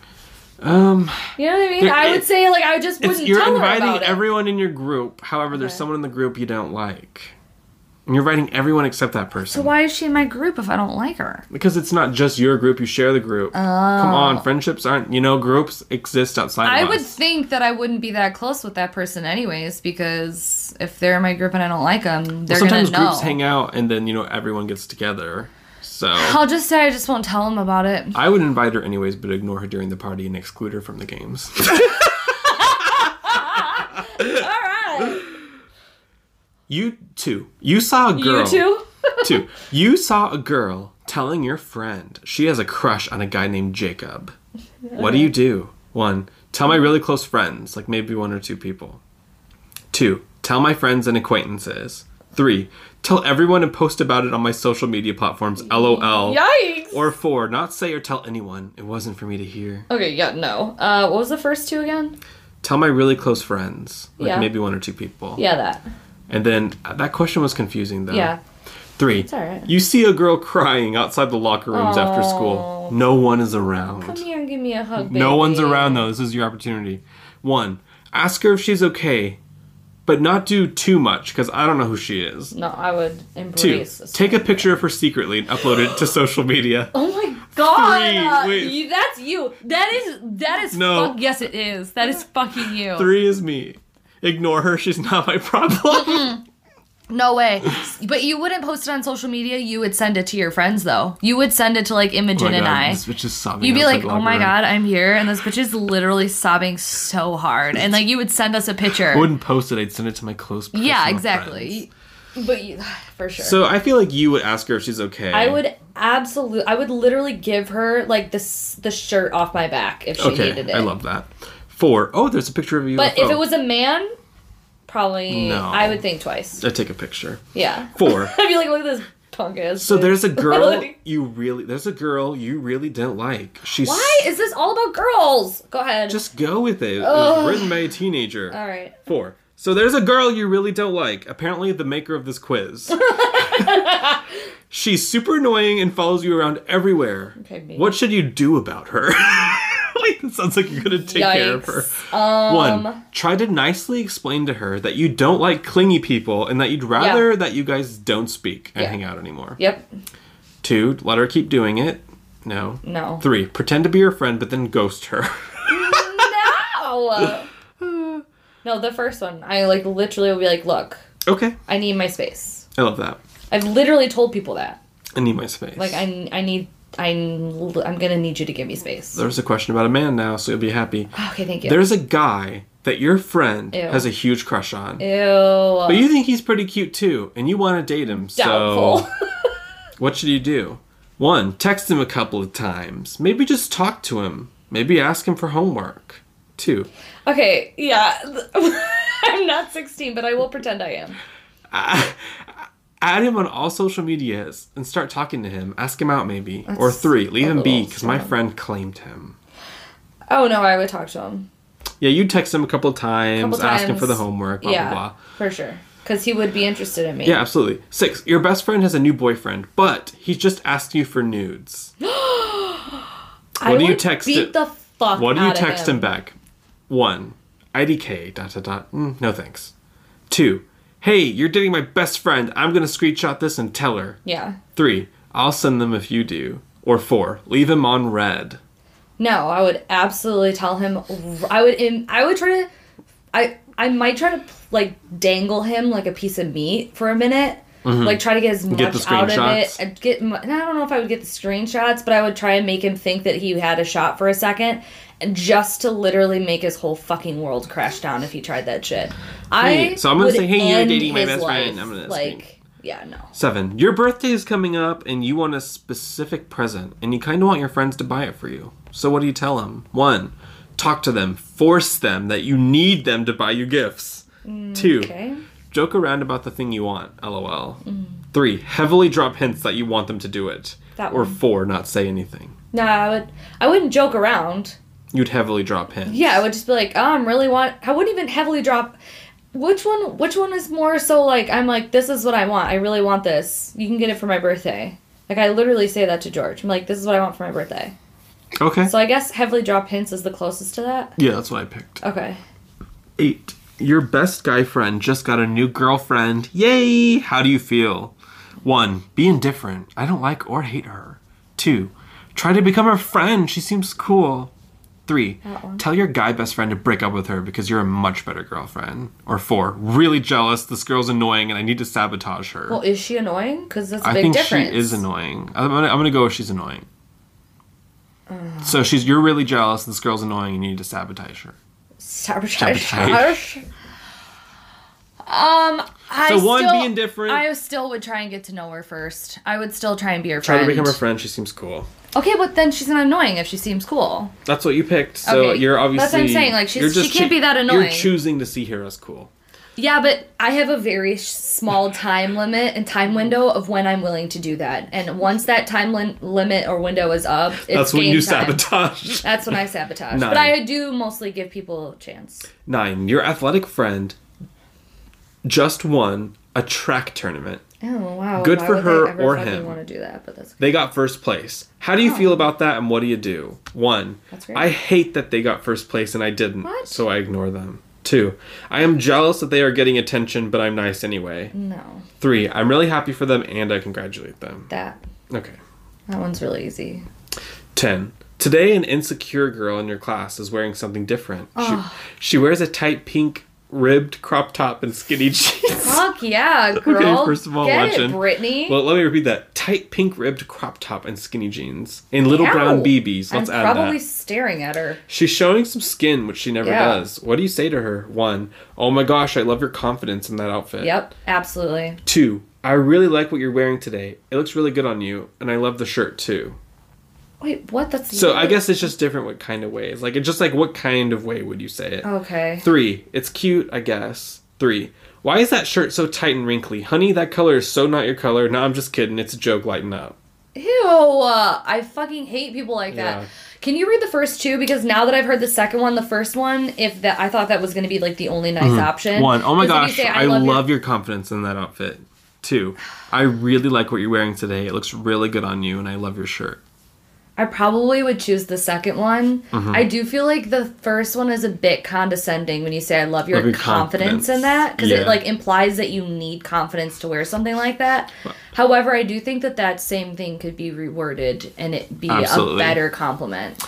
Um, You know what I mean? There- I would say, like, I just wouldn't you're tell her inviting everyone in your group. However, there's someone in the group you don't like. And you're inviting everyone except that person. So why is she in my group if I don't like her? Because it's not just your group, you share the group. Come on, friendships aren't, you know, groups exist outside Oh. I would us. think that I wouldn't be that close with that person anyways because if they're in my group and I don't like them, they're Sometimes gonna know. Sometimes groups hang out and then, you know, everyone gets together. So I'll just say I just won't tell them about it. I would invite her anyways, but ignore her during the party and exclude her from the games. All right. you too. You saw a girl. You too? Two. You saw a girl telling your friend she has a crush on a guy named Jacob. What do you do? One. Tell my really close friends, like maybe one or two people. Two. Tell my friends and acquaintances. Three. Tell everyone and post about it on my social media platforms. LOL. Yikes. Or four. Not say or tell anyone. It wasn't for me to hear. Okay, yeah, no. Uh, what was the first two again? Tell my really close friends, like Yeah. maybe one or two people. Yeah, that. And then uh, that question was confusing though. Yeah. Three. alright. You see a girl crying outside the locker rooms after school. No one is around. Come here and give me a hug, baby. No one's around though. This is your opportunity. One. Ask her if she's okay, but not do too much because I don't know who she is. No, I would embrace this. Take a picture of her secretly and upload it to social media. Oh my god! Three, wait. you- that's you. That is that is No. fuck yes it is. That is fucking you. Three is me. Ignore her. She's not my problem. Mm-hmm. No way. but you wouldn't post it on social media. You would send it to your friends though. You would send it to like Imogen Oh and God, I. This bitch is sobbing. You'd be like, "Oh my room." god, I'm here," and this bitch is literally sobbing so hard, and like you would send us a picture. I wouldn't post it. I'd send it to my close. yeah, exactly. friends. But you, for sure. So I feel like you would ask her if she's okay. I would absolutely. I would literally give her like this the shirt off my back if she Okay, needed it. I love that. Four. Oh, there's a picture of you. But if it was a man, probably No. I would think twice. I take a picture. Yeah. Four. I'd be like, look at this punk ass. So bitch." there's a girl Like, you really there's a girl you really didn't like. She's Why is this all about girls? Go ahead. just go with it. It Ugh. was written by a teenager. all right. Four. So there's a girl you really don't like. Apparently the maker of this quiz. She's super annoying and follows you around everywhere. Okay. What should you do about her? sounds like you're gonna take care of her. Um, One, try to nicely explain to her that you don't like clingy people and that you'd rather that you guys don't speak and Yeah. hang out anymore. Yep. Two, let her keep doing it. No. No. Three, pretend to be her friend but then ghost her. No. no, the first one. I like literally will be like, look, okay. I need my space. I love that. I've literally told people that. I need my space. Like, I, I need, I'm, I'm gonna need you to give me space. There's a question about a man now, so you'll be happy. Okay, thank you. There's a guy that your friend Ew. has a huge crush on. Ew. But you think he's pretty cute too, and you want to date him. Doubtful. So, what should you do? One, text him a couple of times. Maybe just talk to him. Maybe ask him for homework. Two, okay, yeah. I'm not 16, but I will pretend I am. add him on all social medias and start talking to him. Ask him out, maybe. or three, leave him be because my friend claimed him. Oh no, I would talk to him. Yeah, you'd text him a couple of times, Couple ask him for the homework, blah yeah, blah blah. for sure. Because he would be interested in me. Yeah, absolutely. Six, your best friend has a new boyfriend, but he's just asked you for nudes. I What do you text beat it- the fuck What do you text him. back? One, IDK, dot dot dot. Mm, no thanks. Two, hey, you're dating my best friend. I'm gonna screenshot this and tell her. Yeah. Three, I'll send them if you do. Or four, leave him on read. No, I would absolutely tell him. I would. I would try to. I. I might try to like dangle him like a piece of meat for a minute. Like try to get as much Mm-hmm. the out of it. screenshots? and Get. and I don't know if I would get the screenshots, but I would try and make him think that he had a shot for a second, and just to literally make his whole fucking world crash down if he tried that shit. I. So I'm gonna say, hey, you're dating my best friend. I'm gonna like. Yeah. No. Seven, your birthday is coming up and you want a specific present and you kind of want your friends to buy it for you. So what do you tell them? One, talk to them, force them that you need them to buy you gifts. Two, Okay. Joke around about the thing you want, lol. Three, heavily drop hints that you want them to do it. That or one. four, not say anything. No, I would. I wouldn't joke around. You'd heavily drop hints. Yeah, I would just be like, oh, I'm really want. I wouldn't even heavily drop. Which one? Which one is more so like I'm like this is what I want. I really want this. You can get it for my birthday. Like I literally say that to George. I'm like, this is what I want for my birthday. Okay. So I guess heavily drop hints is the closest to that. yeah, that's what I picked. Okay. Eight. Your best guy friend just got a new girlfriend. Yay! How do you feel? One, be indifferent. I don't like or hate her. Two, try to become her friend. She seems cool. Three, tell your guy best friend to break up with her because you're a much better girlfriend. Or four, really jealous. This girl's annoying and I need to sabotage her. Well, is she annoying? Because that's a I big think difference. she is annoying. I'm gonna, I'm gonna go with she's annoying. so she's you're really jealous. This girl's annoying. And you need to sabotage her. Sabotage. Sabotage. Um, I So one, still, be indifferent. I still would try and get to know her first. I would still try and be her Try friend. Try to become her friend. She seems cool. Okay, but then she's not annoying if she seems cool. That's what you picked. So Okay, you're obviously. that's what I'm saying, like, she's- you're she just can't be that annoying. You're annoying. choosing to see her as cool. Yeah, but I have a very small time limit and time window of when I'm willing to do that. And once that time limit or window is up, it's That's when you time. sabotage. That's when I sabotage. Nine. But I do mostly give people a chance. Nine. Your athletic friend just won a track tournament. Oh wow! Good Why for her or him. Want to do that? But that's They got first place. How do you oh. feel about that and what do you do? One. I hate that they got first place and I didn't, What? so I ignore them. Two, I am jealous that they are getting attention, but I'm nice anyway. no Three, I'm really happy for them and I congratulate them. that. Okay. That one's really easy. 10. Today, an insecure girl in your class is wearing something different. Oh. She, she wears a tight pink ribbed crop top and skinny jeans. Fuck yeah, girl. first of all, Get watching. it, Brittany. well, let me repeat that. Tight pink ribbed crop top and skinny jeans. In little brown Ow. BBs. Let's I'm add probably that. staring at her. She's showing some skin, which she never Yeah. does. What do you say to her? One, oh my gosh, I love your confidence in that outfit. Yep, absolutely. Two, I really like what you're wearing today. It looks really good on you, and I love the shirt too. Wait, what? That's the So I guess it's just different what kind of ways. Like it's just like what kind of way would you say it? okay. Three, it's cute, I guess. Three, why is that shirt so tight and wrinkly? Honey, that color is so not your color. No, I'm just kidding. It's a joke. Lighten up. Ew! uh, I fucking hate people like Yeah. that. Can you read the first two? Because now that I've heard the second one, the first one, if that I thought that was going to be like the only nice option. Mm-hmm. One, oh my 'Cause if you gosh, say, I, love, your- your confidence in that outfit. Two, I really like what you're wearing today. It looks really good on you, and I love your shirt. I probably would choose the second one. Mm-hmm. I do feel like the first one is a bit condescending when you say I love your, Love your confidence, in that because Yeah. it like implies that you need confidence to wear something like that. However, I do think that that same thing could be reworded and it be Absolutely. a better compliment.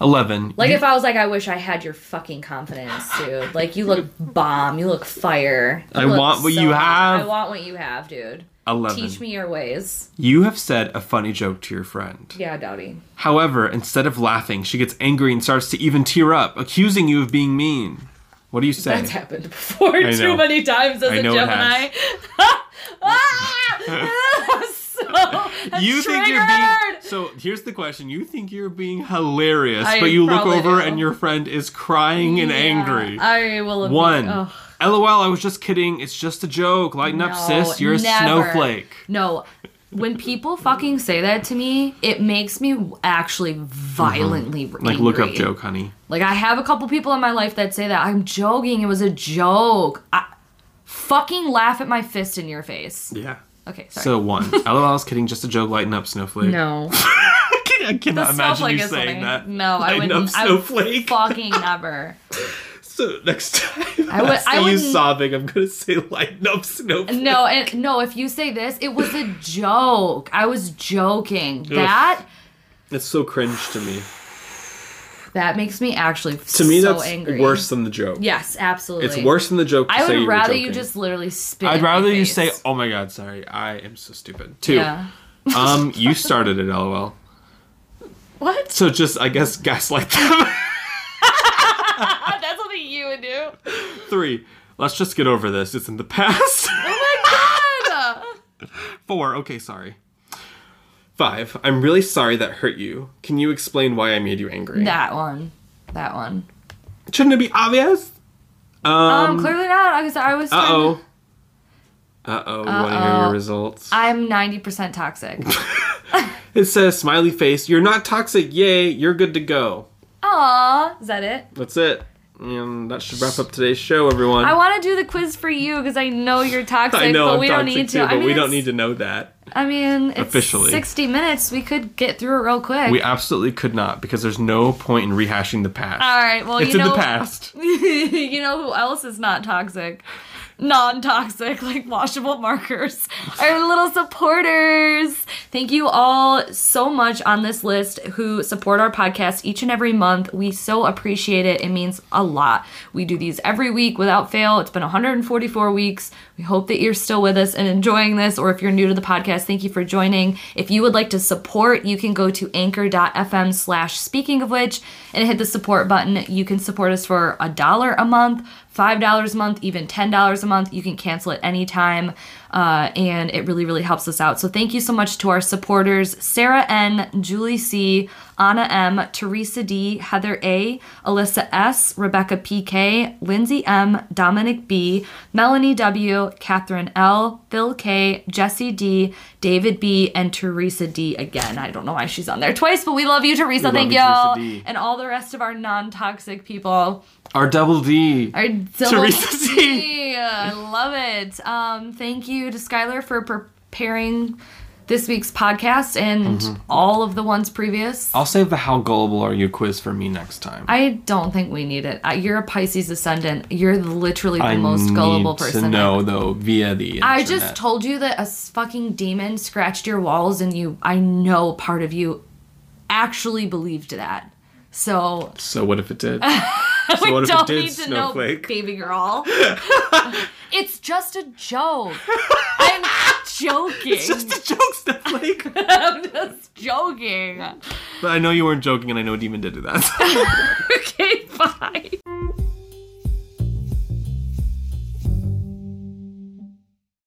Eleven. Like you- if I was like, I wish I had your fucking confidence, dude. Like you look bomb, you look fire. You I look want what you awesome. have. I want what you have, dude. Eleven. Teach me your ways. You have said a funny joke to your friend. Yeah, Dowdy. However, instead of laughing, she gets angry and starts to even tear up, accusing you of being mean. What do you say? That's happened before too many times as I a Gemini. Ah! You think you're triggered. being so here's the question you think you're being hilarious I but you look over do. and your friend is crying and angry I will admit- one ugh. lol i was just kidding it's just a joke lighten up sis you're a snowflake No. When people fucking say that to me, it makes me actually violently Mm-hmm. like look up joke honey Like I have a couple people in my life that say that I'm joking. It was a joke. I, fucking laugh at my fist in your face. yeah Okay, sorry. so one lol I was kidding just a joke lighten up snowflake no, i cannot the imagine snowflake you is saying funny. that No, I lighten up wouldn't. I snowflake fucking never. so next time I would- I, see I you wouldn't- sobbing i'm gonna say lighten up snowflake No, and no. If you say this, it was a joke. I was joking. That it's so cringe to me that makes me actually to me so that's angry. worse than the joke Yes, absolutely. It's worse than the joke. To I say would you were rather you joking. just literally spit. I'd rather you face. say, "Oh my god, sorry, I am so stupid." Two. Yeah. Um, you started it, lol. What? So just, I guess, gaslight them. That's something you would do. Three. Let's just get over this. It's in the past. Oh my god. Four. Okay, sorry. Five. I'm really sorry that hurt you. Can you explain why I made you angry? that one. That one. Shouldn't it be obvious? Um. Um, clearly not. I was. I was. uh oh. Uh oh. Want to hear your results? I'm 90% toxic. It says smiley face. You're not toxic. Yay. You're good to go. Aw, is that it? That's it. And that should wrap up today's show, everyone. I want to do the quiz for you because I know you're toxic, I know but I'm we don't toxic need too, to. but I mean, we don't need to know that. I mean, it's Officially. 60 minutes. We could get through it real quick. We absolutely could not because there's no point in rehashing the past. All right. Well, it's you in know, the past. you know who else is not toxic? Non-toxic, like washable markers. Our little supporters. Thank you all so much on this list who support our podcast each and every month. We so appreciate it. It means a lot. We do these every week without fail. It's been 144 weeks. We hope that you're still with us and enjoying this, or if you're new to the podcast, thank you for joining. If you would like to support, you can go to anchor.fm slash speaking of which and hit the support button. You can support us for a dollar a month, $5 a month, even $10 a month. You can cancel it anytime. Uh, and it really, really helps us out. So thank you so much to our supporters Sarah N., Julie C., Anna M., Teresa D., Heather A., Alyssa S., Rebecca PK, Lindsay M., Dominic B., Melanie W., Catherine L., Phil K., Jesse D., David B., and Teresa D. again. I don't know why she's on there twice, but we love you, Teresa. love Thank you, you. Teresa And all the rest of our non toxic people. Our double D. Our double Teresa C. D. I love it. Um, thank you to Skylar for preparing this week's podcast and Mm-hmm. all of the ones previous. I'll save the how gullible are you quiz for me next time. I don't think we need it. You're a Pisces ascendant. You're literally the I most gullible need person. to know though via the internet. I just told you that a fucking demon scratched your walls, and you. I know part of you actually believed that. So So what if it did? we So if don't need to Snowflake? know, baby girl. it's just a joke. I'm joking. It's just a joke, Snowflake. I'm just joking. but I know you weren't joking, and I know Demon did do that. okay, bye.